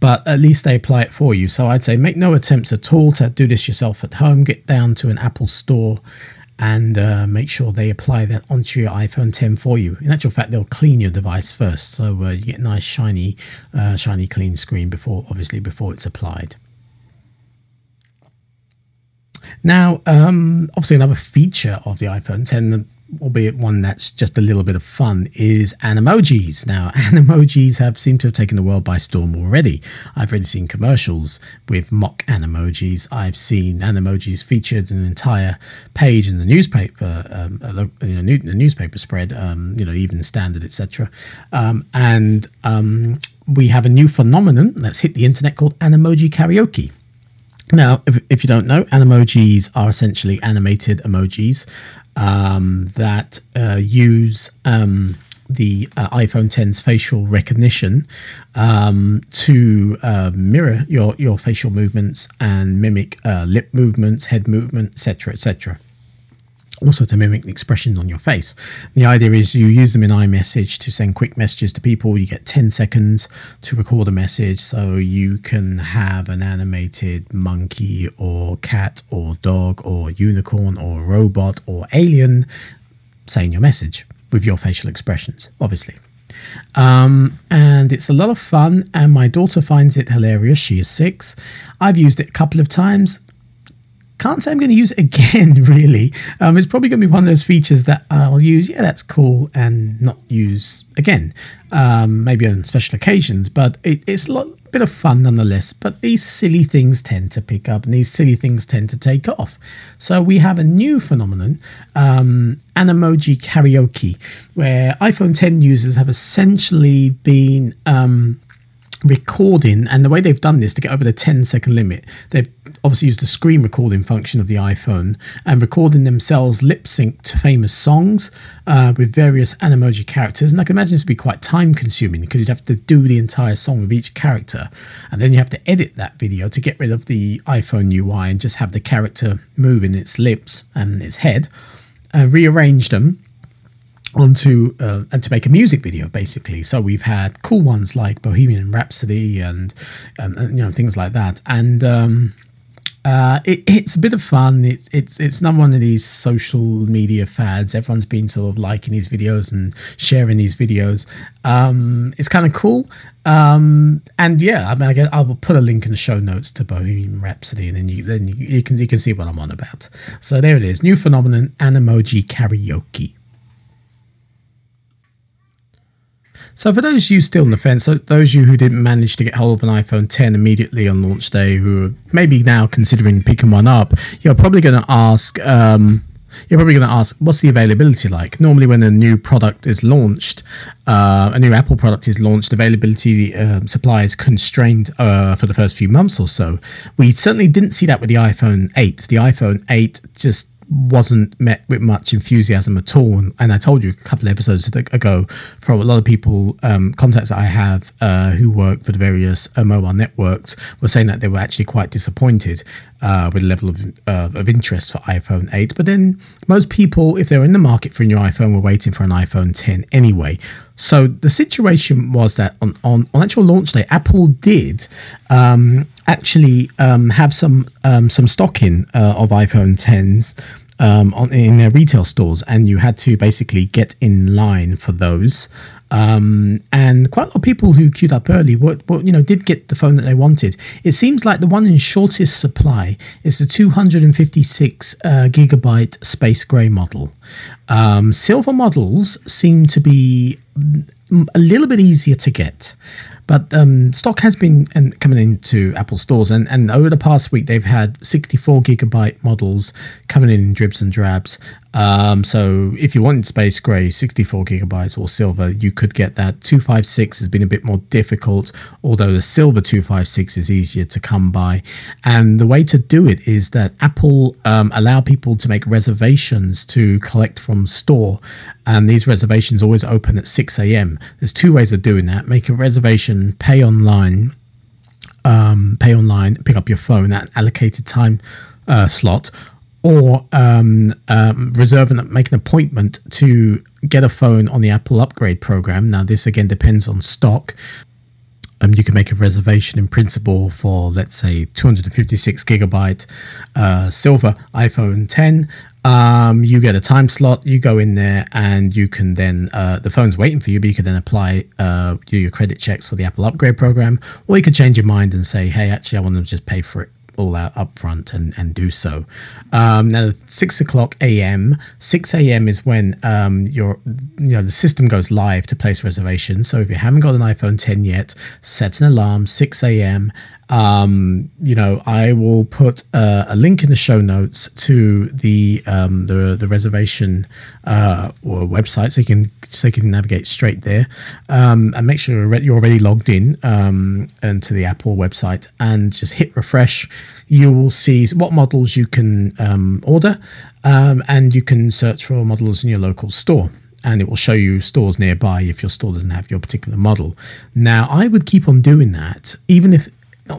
S2: but at least they apply it for you. So I'd say make no attempts at all to do this yourself at home. Get down to an Apple store and uh, make sure they apply that onto your iPhone 10 for you. In actual fact, they'll clean your device first, so uh, you get a nice shiny, uh, shiny clean screen before, obviously, before it's applied. Now, um, obviously, another feature of the iPhone 10, albeit one that's just a little bit of fun, is Animojis. Now, Animojis have seemed to have taken the world by storm already. I've already seen commercials with mock Animojis. I've seen Animojis featured in an entire page in the newspaper, um, a, you know, the newspaper spread, um, you know, Evening Standard, etc. Um, and um, we have a new phenomenon that's hit the internet called Animoji Karaoke. Now, if, if you don't know, animojis are essentially animated emojis um, that uh, use um, the uh, iPhone 10's facial recognition um, to uh, mirror your, your facial movements and mimic uh, lip movements, head movement, etc., etc also to mimic the expression on your face. The idea is you use them in iMessage to send quick messages to people. You get 10 seconds to record a message, so you can have an animated monkey or cat or dog or unicorn or robot or alien saying your message with your facial expressions, obviously. Um, and it's a lot of fun, and my daughter finds it hilarious. She is six. I've used it a couple of times can't say I'm going to use again, really. Um, it's probably going to be one of those features that I'll use, yeah, that's cool, and not use again, um, maybe on special occasions, but it, it's a lot, bit of fun nonetheless. But these silly things tend to pick up, and these silly things tend to take off. So we have a new phenomenon, um, Animoji Karaoke, where iPhone 10 users have essentially been. Um, recording and the way they've done this to get over the 10 second limit they've obviously used the screen recording function of the iphone and recording themselves lip sync to famous songs uh, with various animoji characters. And i can imagine this would be quite time consuming because you'd have to do the entire song with each character. And then you have to edit that video to get rid of the iphone ui and just have the character moving its lips and its head uh, rearrange them onto uh, and to make a music video basically so we've had cool ones like bohemian rhapsody and, and, and you know things like that and um, uh, it, it's a bit of fun. It's it's it's not one of these social media fads. Everyone's been sort of liking these videos and sharing these videos. Um, it's kind of cool. Um, and yeah, I mean, I guess I'll put a link in the show notes to Bohemian Rhapsody, and then you then you, you can you can see what I'm on about. So there it is, new phenomenon, Animoji karaoke. So for those of you still on the fence, those of you who didn't manage to get hold of an iPhone 10 immediately on launch day, who are maybe now considering picking one up, you're probably going to ask. Um, you're probably going to ask, what's the availability like? Normally, when a new product is launched, uh, a new Apple product is launched, availability uh, supply is constrained uh, for the first few months or so. We certainly didn't see that with the iPhone 8. The iPhone 8 just wasn't met with much enthusiasm at all. And, and, I told you a couple of episodes ago from a lot of people, um, contacts that I have uh, who work for the various uh, mobile networks, were saying that they were actually quite disappointed uh, with the level of, uh, of interest for iPhone 8. But then most people, if they're in the market for a new iPhone, were waiting for an iPhone 10 anyway. So the situation was that on, on, on actual launch day, Apple did um, actually um, have some um, some stocking uh, of iPhone 10s um, on, in their retail stores, and you had to basically get in line for those. Um, and quite a lot of people who queued up early, were, were, you know, did get the phone that they wanted. It seems like the one in shortest supply is the 256 uh, gigabyte space gray model. Um, silver models seem to be a little bit easier to get. But um, stock has been coming into Apple stores, and, and over the past week, they've had 64 gigabyte models coming in, in dribs and drabs. Um, so if you wanted space gray, 64 gigabytes or silver, you could get that. 256 has been a bit more difficult, although the silver 256 is easier to come by. And the way to do it is that Apple um, allow people to make reservations to collect from store, and these reservations always open at 6 a.m. There's two ways of doing that: make a reservation, pay online, um, pay online, pick up your phone at allocated time uh, slot or um, um, reserve and make an appointment to get a phone on the Apple upgrade program. Now, this again depends on stock. Um, you can make a reservation in principle for, let's say, 256 gigabyte uh, silver iPhone 10. Um, you get a time slot, you go in there, and you can then, uh, the phone's waiting for you, but you can then apply, uh, do your credit checks for the Apple upgrade program, or you could change your mind and say, hey, actually, I want to just pay for it all out up front and, and do so. Um, now, 6 o'clock a.m., 6 a.m. is when um, your you know the system goes live to place reservations. So if you haven't got an iPhone 10 yet, set an alarm 6 a.m um, you know, I will put uh, a link in the show notes to the um, the the reservation uh, or website, so you can so you can navigate straight there, um, and make sure you're already logged in um, into the Apple website, and just hit refresh. You will see what models you can um, order, um, and you can search for models in your local store and it will show you stores nearby if your store doesn't have your particular model. Now, I would keep on doing that, even if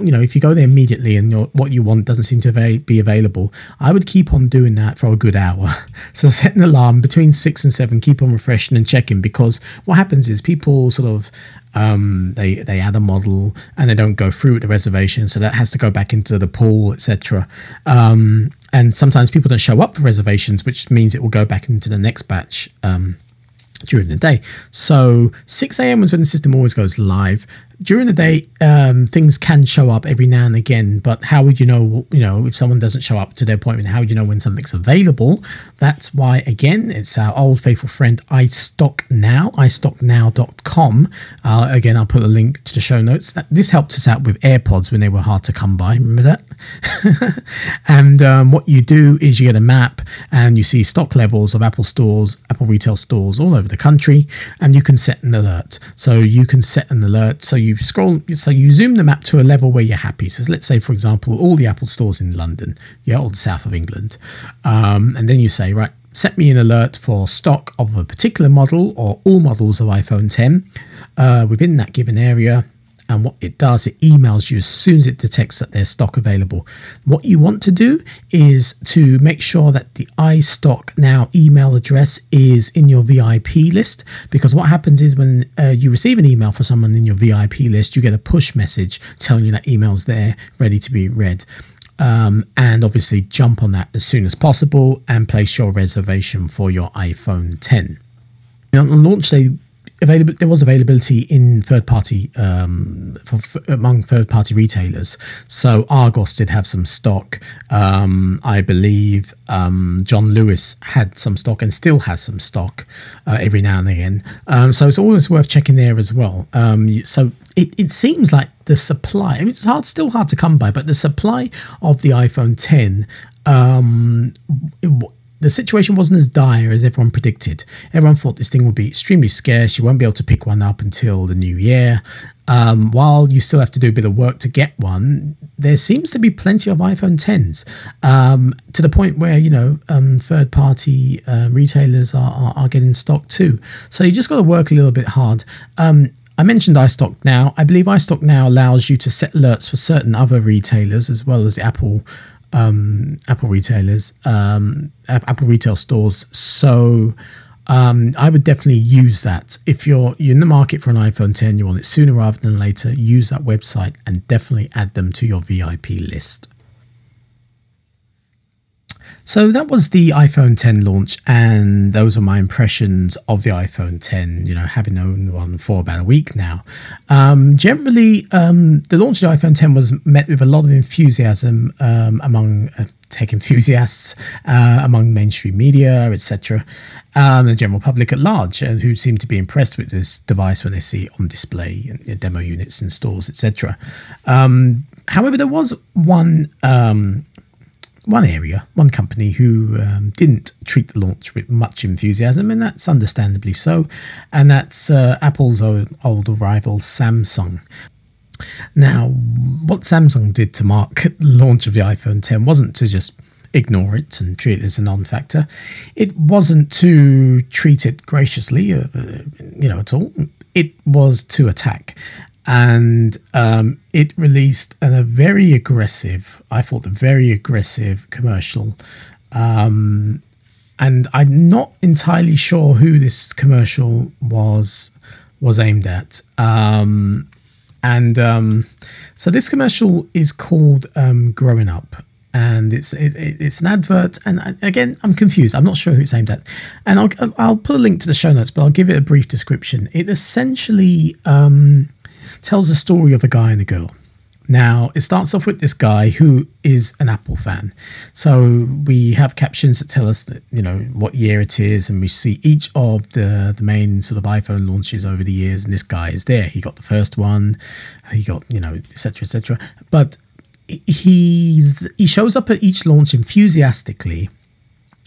S2: you know, if you go there immediately and what you want doesn't seem to be available, I would keep on doing that for a good hour. so set an alarm between six and seven, keep on refreshing and checking because what happens is people sort of um, they they add a model and they don't go through with the reservation, so that has to go back into the pool, etc. Um, and sometimes people don't show up for reservations, which means it will go back into the next batch. Um, during the day. So 6 a.m. is when the system always goes live during the day, um, things can show up every now and again. But how would you know? You know, if someone doesn't show up to their appointment, how would you know when something's available? That's why, again, it's our old faithful friend i stock iStockNow, iStockNow.com. Uh, again, I'll put a link to the show notes. This helped us out with AirPods when they were hard to come by. Remember that? and um, what you do is you get a map and you see stock levels of Apple stores, Apple retail stores all over the country, and you can set an alert. So you can set an alert so you you scroll, so you zoom the map to a level where you're happy. So let's say, for example, all the Apple stores in London, yeah, or the south of England, um, and then you say, right, set me an alert for stock of a particular model or all models of iPhone 10 uh, within that given area and what it does, it emails you as soon as it detects that there's stock available. What you want to do is to make sure that the iStock Now email address is in your VIP list because what happens is when uh, you receive an email for someone in your VIP list, you get a push message telling you that email's there ready to be read. Um, and obviously jump on that as soon as possible and place your reservation for your iPhone 10. On launch day, available there was availability in third party um, for, among third party retailers. So argos did have some stock. Um, i believe um, john lewis had some stock and still has some stock uh, every now and again. Um, so it's always worth checking there as well. Um, so it, it seems like the supply I mean, it's hard still hard to come by but the supply of the iphone 10 um, the situation wasn't as dire as everyone predicted. Everyone thought this thing would be extremely scarce. You won't be able to pick one up until the new year. Um, while you still have to do a bit of work to get one, there seems to be plenty of iPhone 10s um, to the point where, you know, um, third party uh, retailers are, are, are, getting stock too. So you just got to work a little bit hard. Um, I mentioned iStock Now. I believe iStock Now allows you to set alerts for certain other retailers as well as Apple um, Apple retailers, um, Apple retail stores. So um, I would definitely use that. If you're, you're in the market for an iPhone 10, you want it sooner rather than later, use that website and definitely add them to your VIP list. So that was the iPhone 10 launch, and those are my impressions of the iPhone 10. You know, having owned one for about a week now. Um, generally, um, the launch of the iPhone 10 was met with a lot of enthusiasm um, among uh, tech enthusiasts, uh, among mainstream media, etc., um, the general public at large, uh, who seem to be impressed with this device when they see it on display in, demo units in stores, etc. Um, however, there was one um, one area, one company who um, didn't treat the launch with much enthusiasm, and that's understandably so, and that's uh, Apple's old, old rival Samsung. Now, what Samsung did to mark the launch of the iPhone 10 wasn't to just ignore it and treat it as a non-factor. It wasn't to treat it graciously, uh, you know, at all. It was to attack and um, it released a very aggressive, I thought, a very aggressive commercial. Um, and I'm not entirely sure who this commercial was was aimed at. Um, and um, so this commercial is called um, "Growing Up," and it's it, it's an advert. And again, I'm confused. I'm not sure who it's aimed at. And I'll I'll put a link to the show notes, but I'll give it a brief description. It essentially um, tells the story of a guy and a girl. Now, it starts off with this guy who is an Apple fan. So we have captions that tell us that, you know, what year it is, and we see each of the, the main sort of iPhone launches over the years, and this guy is there. He got the first one, he got, you know, etc. etc. But he's he shows up at each launch enthusiastically,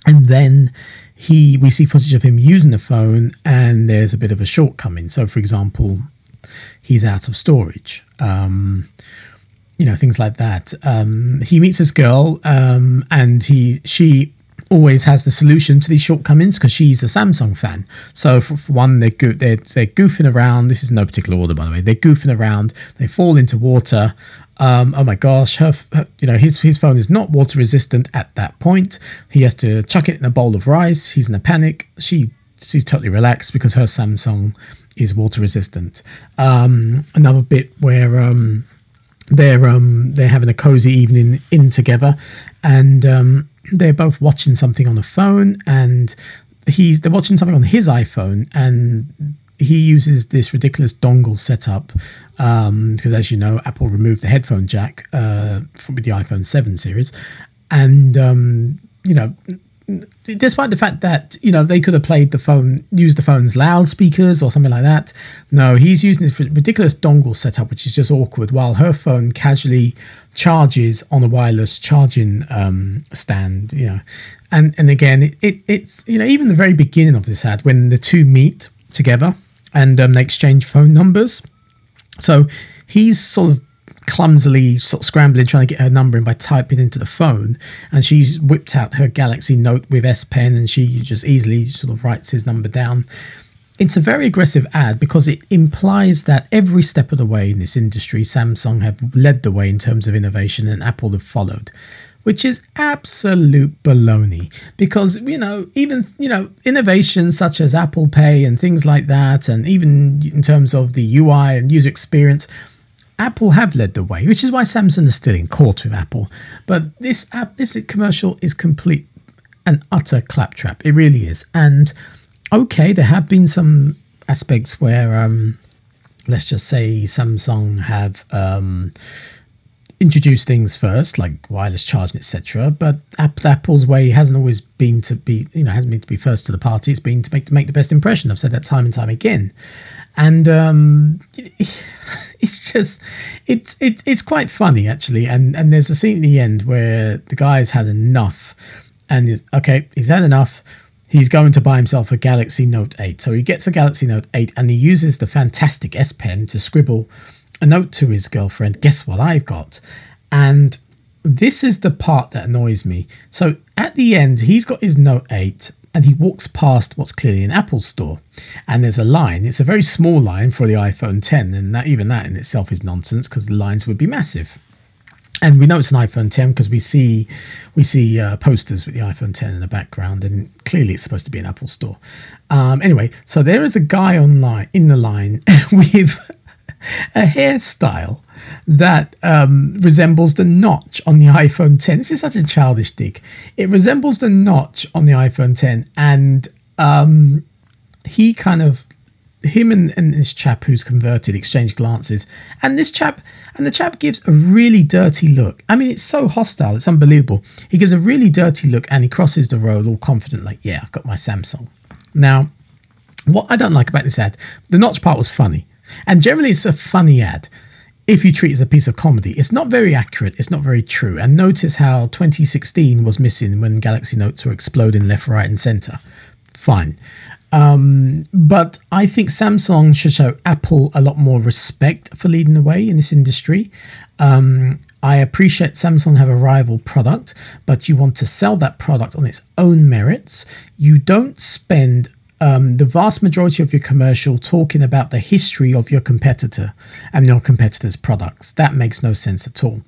S2: and then he we see footage of him using the phone, and there's a bit of a shortcoming. So, for example, he's out of storage. Um, you know things like that. Um, he meets this girl, um, and he she always has the solution to these shortcomings because she's a Samsung fan. So for, for one, they're, go- they're they're goofing around. This is no particular order, by the way. They're goofing around. They fall into water. Um, oh my gosh, her, her, you know his his phone is not water resistant at that point. He has to chuck it in a bowl of rice. He's in a panic. She she's totally relaxed because her Samsung is water resistant. Um, another bit where um, they're um, they're having a cozy evening in together, and um, they're both watching something on the phone, and he's they're watching something on his iPhone, and he uses this ridiculous dongle setup because, um, as you know, Apple removed the headphone jack uh, from the iPhone Seven series, and um, you know despite the fact that you know they could have played the phone, used the phone's loudspeakers or something like that. No, he's using this ridiculous dongle setup, which is just awkward. While her phone casually charges on a wireless charging um, stand, you know, and and again, it, it, it's you know even the very beginning of this ad when the two meet together and um, they exchange phone numbers. So he's sort of clumsily sort of scrambling trying to get her number in by typing into the phone and she's whipped out her galaxy note with s pen and she just easily sort of writes his number down. It's a very aggressive ad because it implies that every step of the way in this industry samsung have led the way in terms of innovation and apple have followed which is absolute baloney because you know even you know innovations such as apple pay and things like that and even in terms of the ui and user experience Apple have led the way, which is why Samsung is still in court with Apple. But this app, this commercial is complete and utter claptrap. It really is. And okay, there have been some aspects where, um, let's just say, Samsung have um, introduced things first, like wireless charging, etc. But Apple's way hasn't always been to be, you know, hasn't been to be first to the party. It's been to make to make the best impression. I've said that time and time again, and um, it's just it's it, it's quite funny actually. And and there's a scene at the end where the guy's had enough, and okay, he's had enough. He's going to buy himself a Galaxy Note 8. So he gets a Galaxy Note 8 and he uses the fantastic S Pen to scribble a note to his girlfriend. Guess what I've got? And this is the part that annoys me. So at the end, he's got his Note 8 and he walks past what's clearly an Apple store. And there's a line. It's a very small line for the iPhone 10, and that even that in itself is nonsense because the lines would be massive. And we know it's an iPhone 10 because we see we see uh, posters with the iPhone 10 in the background, and clearly it's supposed to be an Apple store. Um, anyway, so there is a guy online in the line with a hairstyle that um, resembles the notch on the iPhone 10. This is such a childish dig. It resembles the notch on the iPhone 10, and um, he kind of him and, and this chap who's converted exchange glances. And this chap and the chap gives a really dirty look. I mean it's so hostile it's unbelievable. He gives a really dirty look and he crosses the road all confident like yeah i've got my samsung. Now what i don't like about this ad the notch part was funny and generally, it's a funny ad if you treat it as a piece of comedy. It's not very accurate, it's not very true. And notice how 2016 was missing when Galaxy Notes were exploding left, right, and center. Fine. Um, but I think Samsung should show Apple a lot more respect for leading the way in this industry. Um, I appreciate Samsung have a rival product, but you want to sell that product on its own merits. You don't spend um, the vast majority of your commercial talking about the history of your competitor and your competitor's products. That makes no sense at all.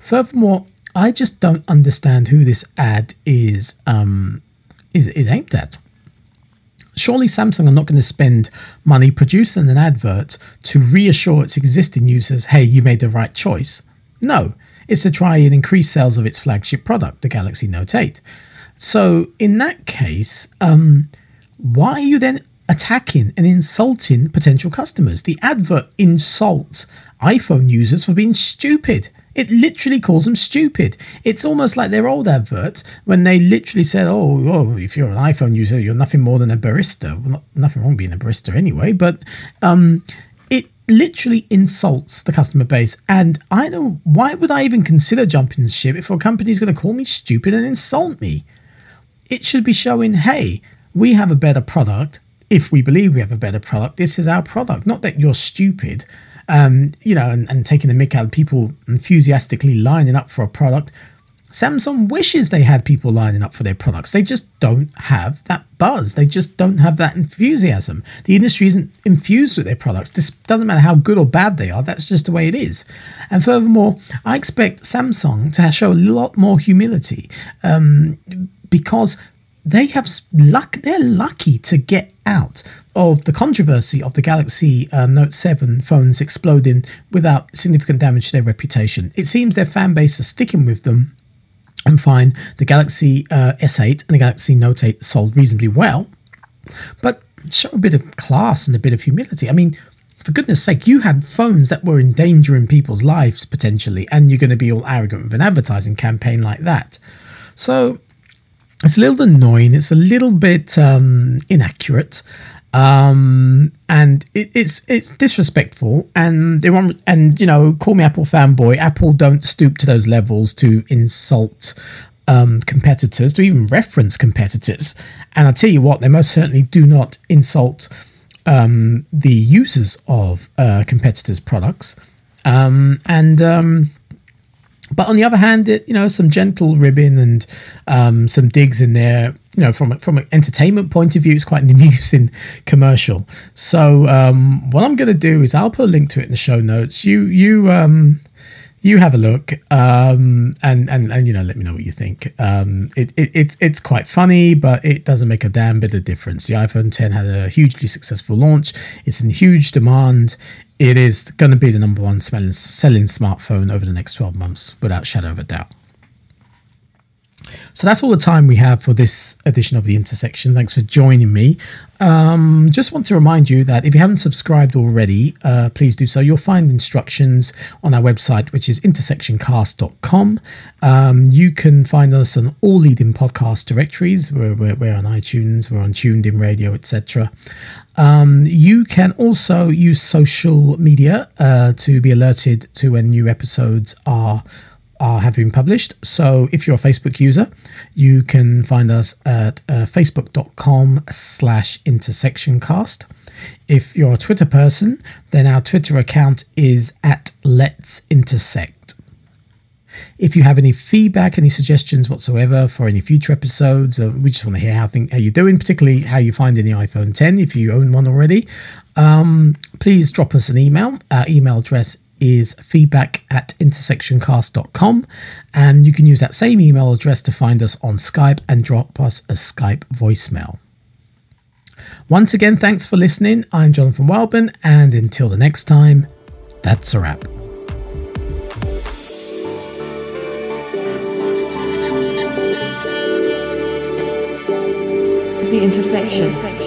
S2: Furthermore, I just don't understand who this ad is um, is, is aimed at. Surely Samsung are not going to spend money producing an advert to reassure its existing users, hey, you made the right choice. No, it's to try and increase sales of its flagship product, the Galaxy Note 8. So in that case, um, why are you then attacking and insulting potential customers? The advert insults iPhone users for being stupid. It literally calls them stupid. It's almost like their old adverts when they literally said, oh, oh if you're an iPhone user, you're nothing more than a barista. Well, not, nothing wrong being a barista anyway, but um, it literally insults the customer base. And I don't, why would I even consider jumping ship if a company is going to call me stupid and insult me? It should be showing, hey, we have a better product. If we believe we have a better product, this is our product. Not that you're stupid, um, you know, and, and taking the mick out of people enthusiastically lining up for a product. Samsung wishes they had people lining up for their products. They just don't have that buzz. They just don't have that enthusiasm. The industry isn't infused with their products. This doesn't matter how good or bad they are. That's just the way it is. And furthermore, I expect Samsung to show a lot more humility um, because they have luck. They're lucky to get out of the controversy of the Galaxy uh, Note 7 phones exploding without significant damage to their reputation. It seems their fan base is sticking with them and fine. The Galaxy uh, S8 and the Galaxy Note 8 sold reasonably well, but show a bit of class and a bit of humility. I mean, for goodness sake, you had phones that were endangering people's lives potentially, and you're going to be all arrogant with an advertising campaign like that. So it's a little annoying. It's a little bit um, inaccurate, um, and it, it's it's disrespectful. And they want and you know call me Apple fanboy. Apple don't stoop to those levels to insult um, competitors, to even reference competitors. And I tell you what, they most certainly do not insult um, the users of uh, competitors' products, um, and um, but on the other hand, it, you know, some gentle ribbing and um, some digs in there. You know, from from an entertainment point of view, it's quite an amusing commercial. So um, what I'm going to do is I'll put a link to it in the show notes. You you um, you have a look um, and, and and you know let me know what you think um, it, it, it's it's quite funny but it doesn't make a damn bit of difference the iphone 10 had a hugely successful launch it's in huge demand it is going to be the number one selling, smartphone over the next 12 months without shadow of a doubt so that's all the time we have for this edition of the intersection. Thanks for joining me. Um, just want to remind you that if you haven't subscribed already, uh, please do so. You'll find instructions on our website, which is intersectioncast.com. Um, you can find us on all leading podcast directories. We're, we're, we're on iTunes, we're on TuneIn Radio, etc. Um, you can also use social media uh, to be alerted to when new episodes are are have been published. So if you're a Facebook user, you can find us at uh, facebook.com slash intersectioncast. If you're a Twitter person, then our Twitter account is at Let's Intersect. If you have any feedback, any suggestions whatsoever for any future episodes, uh, we just want to hear how, think, how you're doing, particularly how you find in the iPhone 10 if you own one already. Um, please drop us an email. Our email address is feedback at intersectioncast.com. And you can use that same email address to find us on Skype and drop us a Skype voicemail. Once again, thanks for listening. I'm Jonathan Wildman, and until the next time, that's a wrap.
S1: The intersection.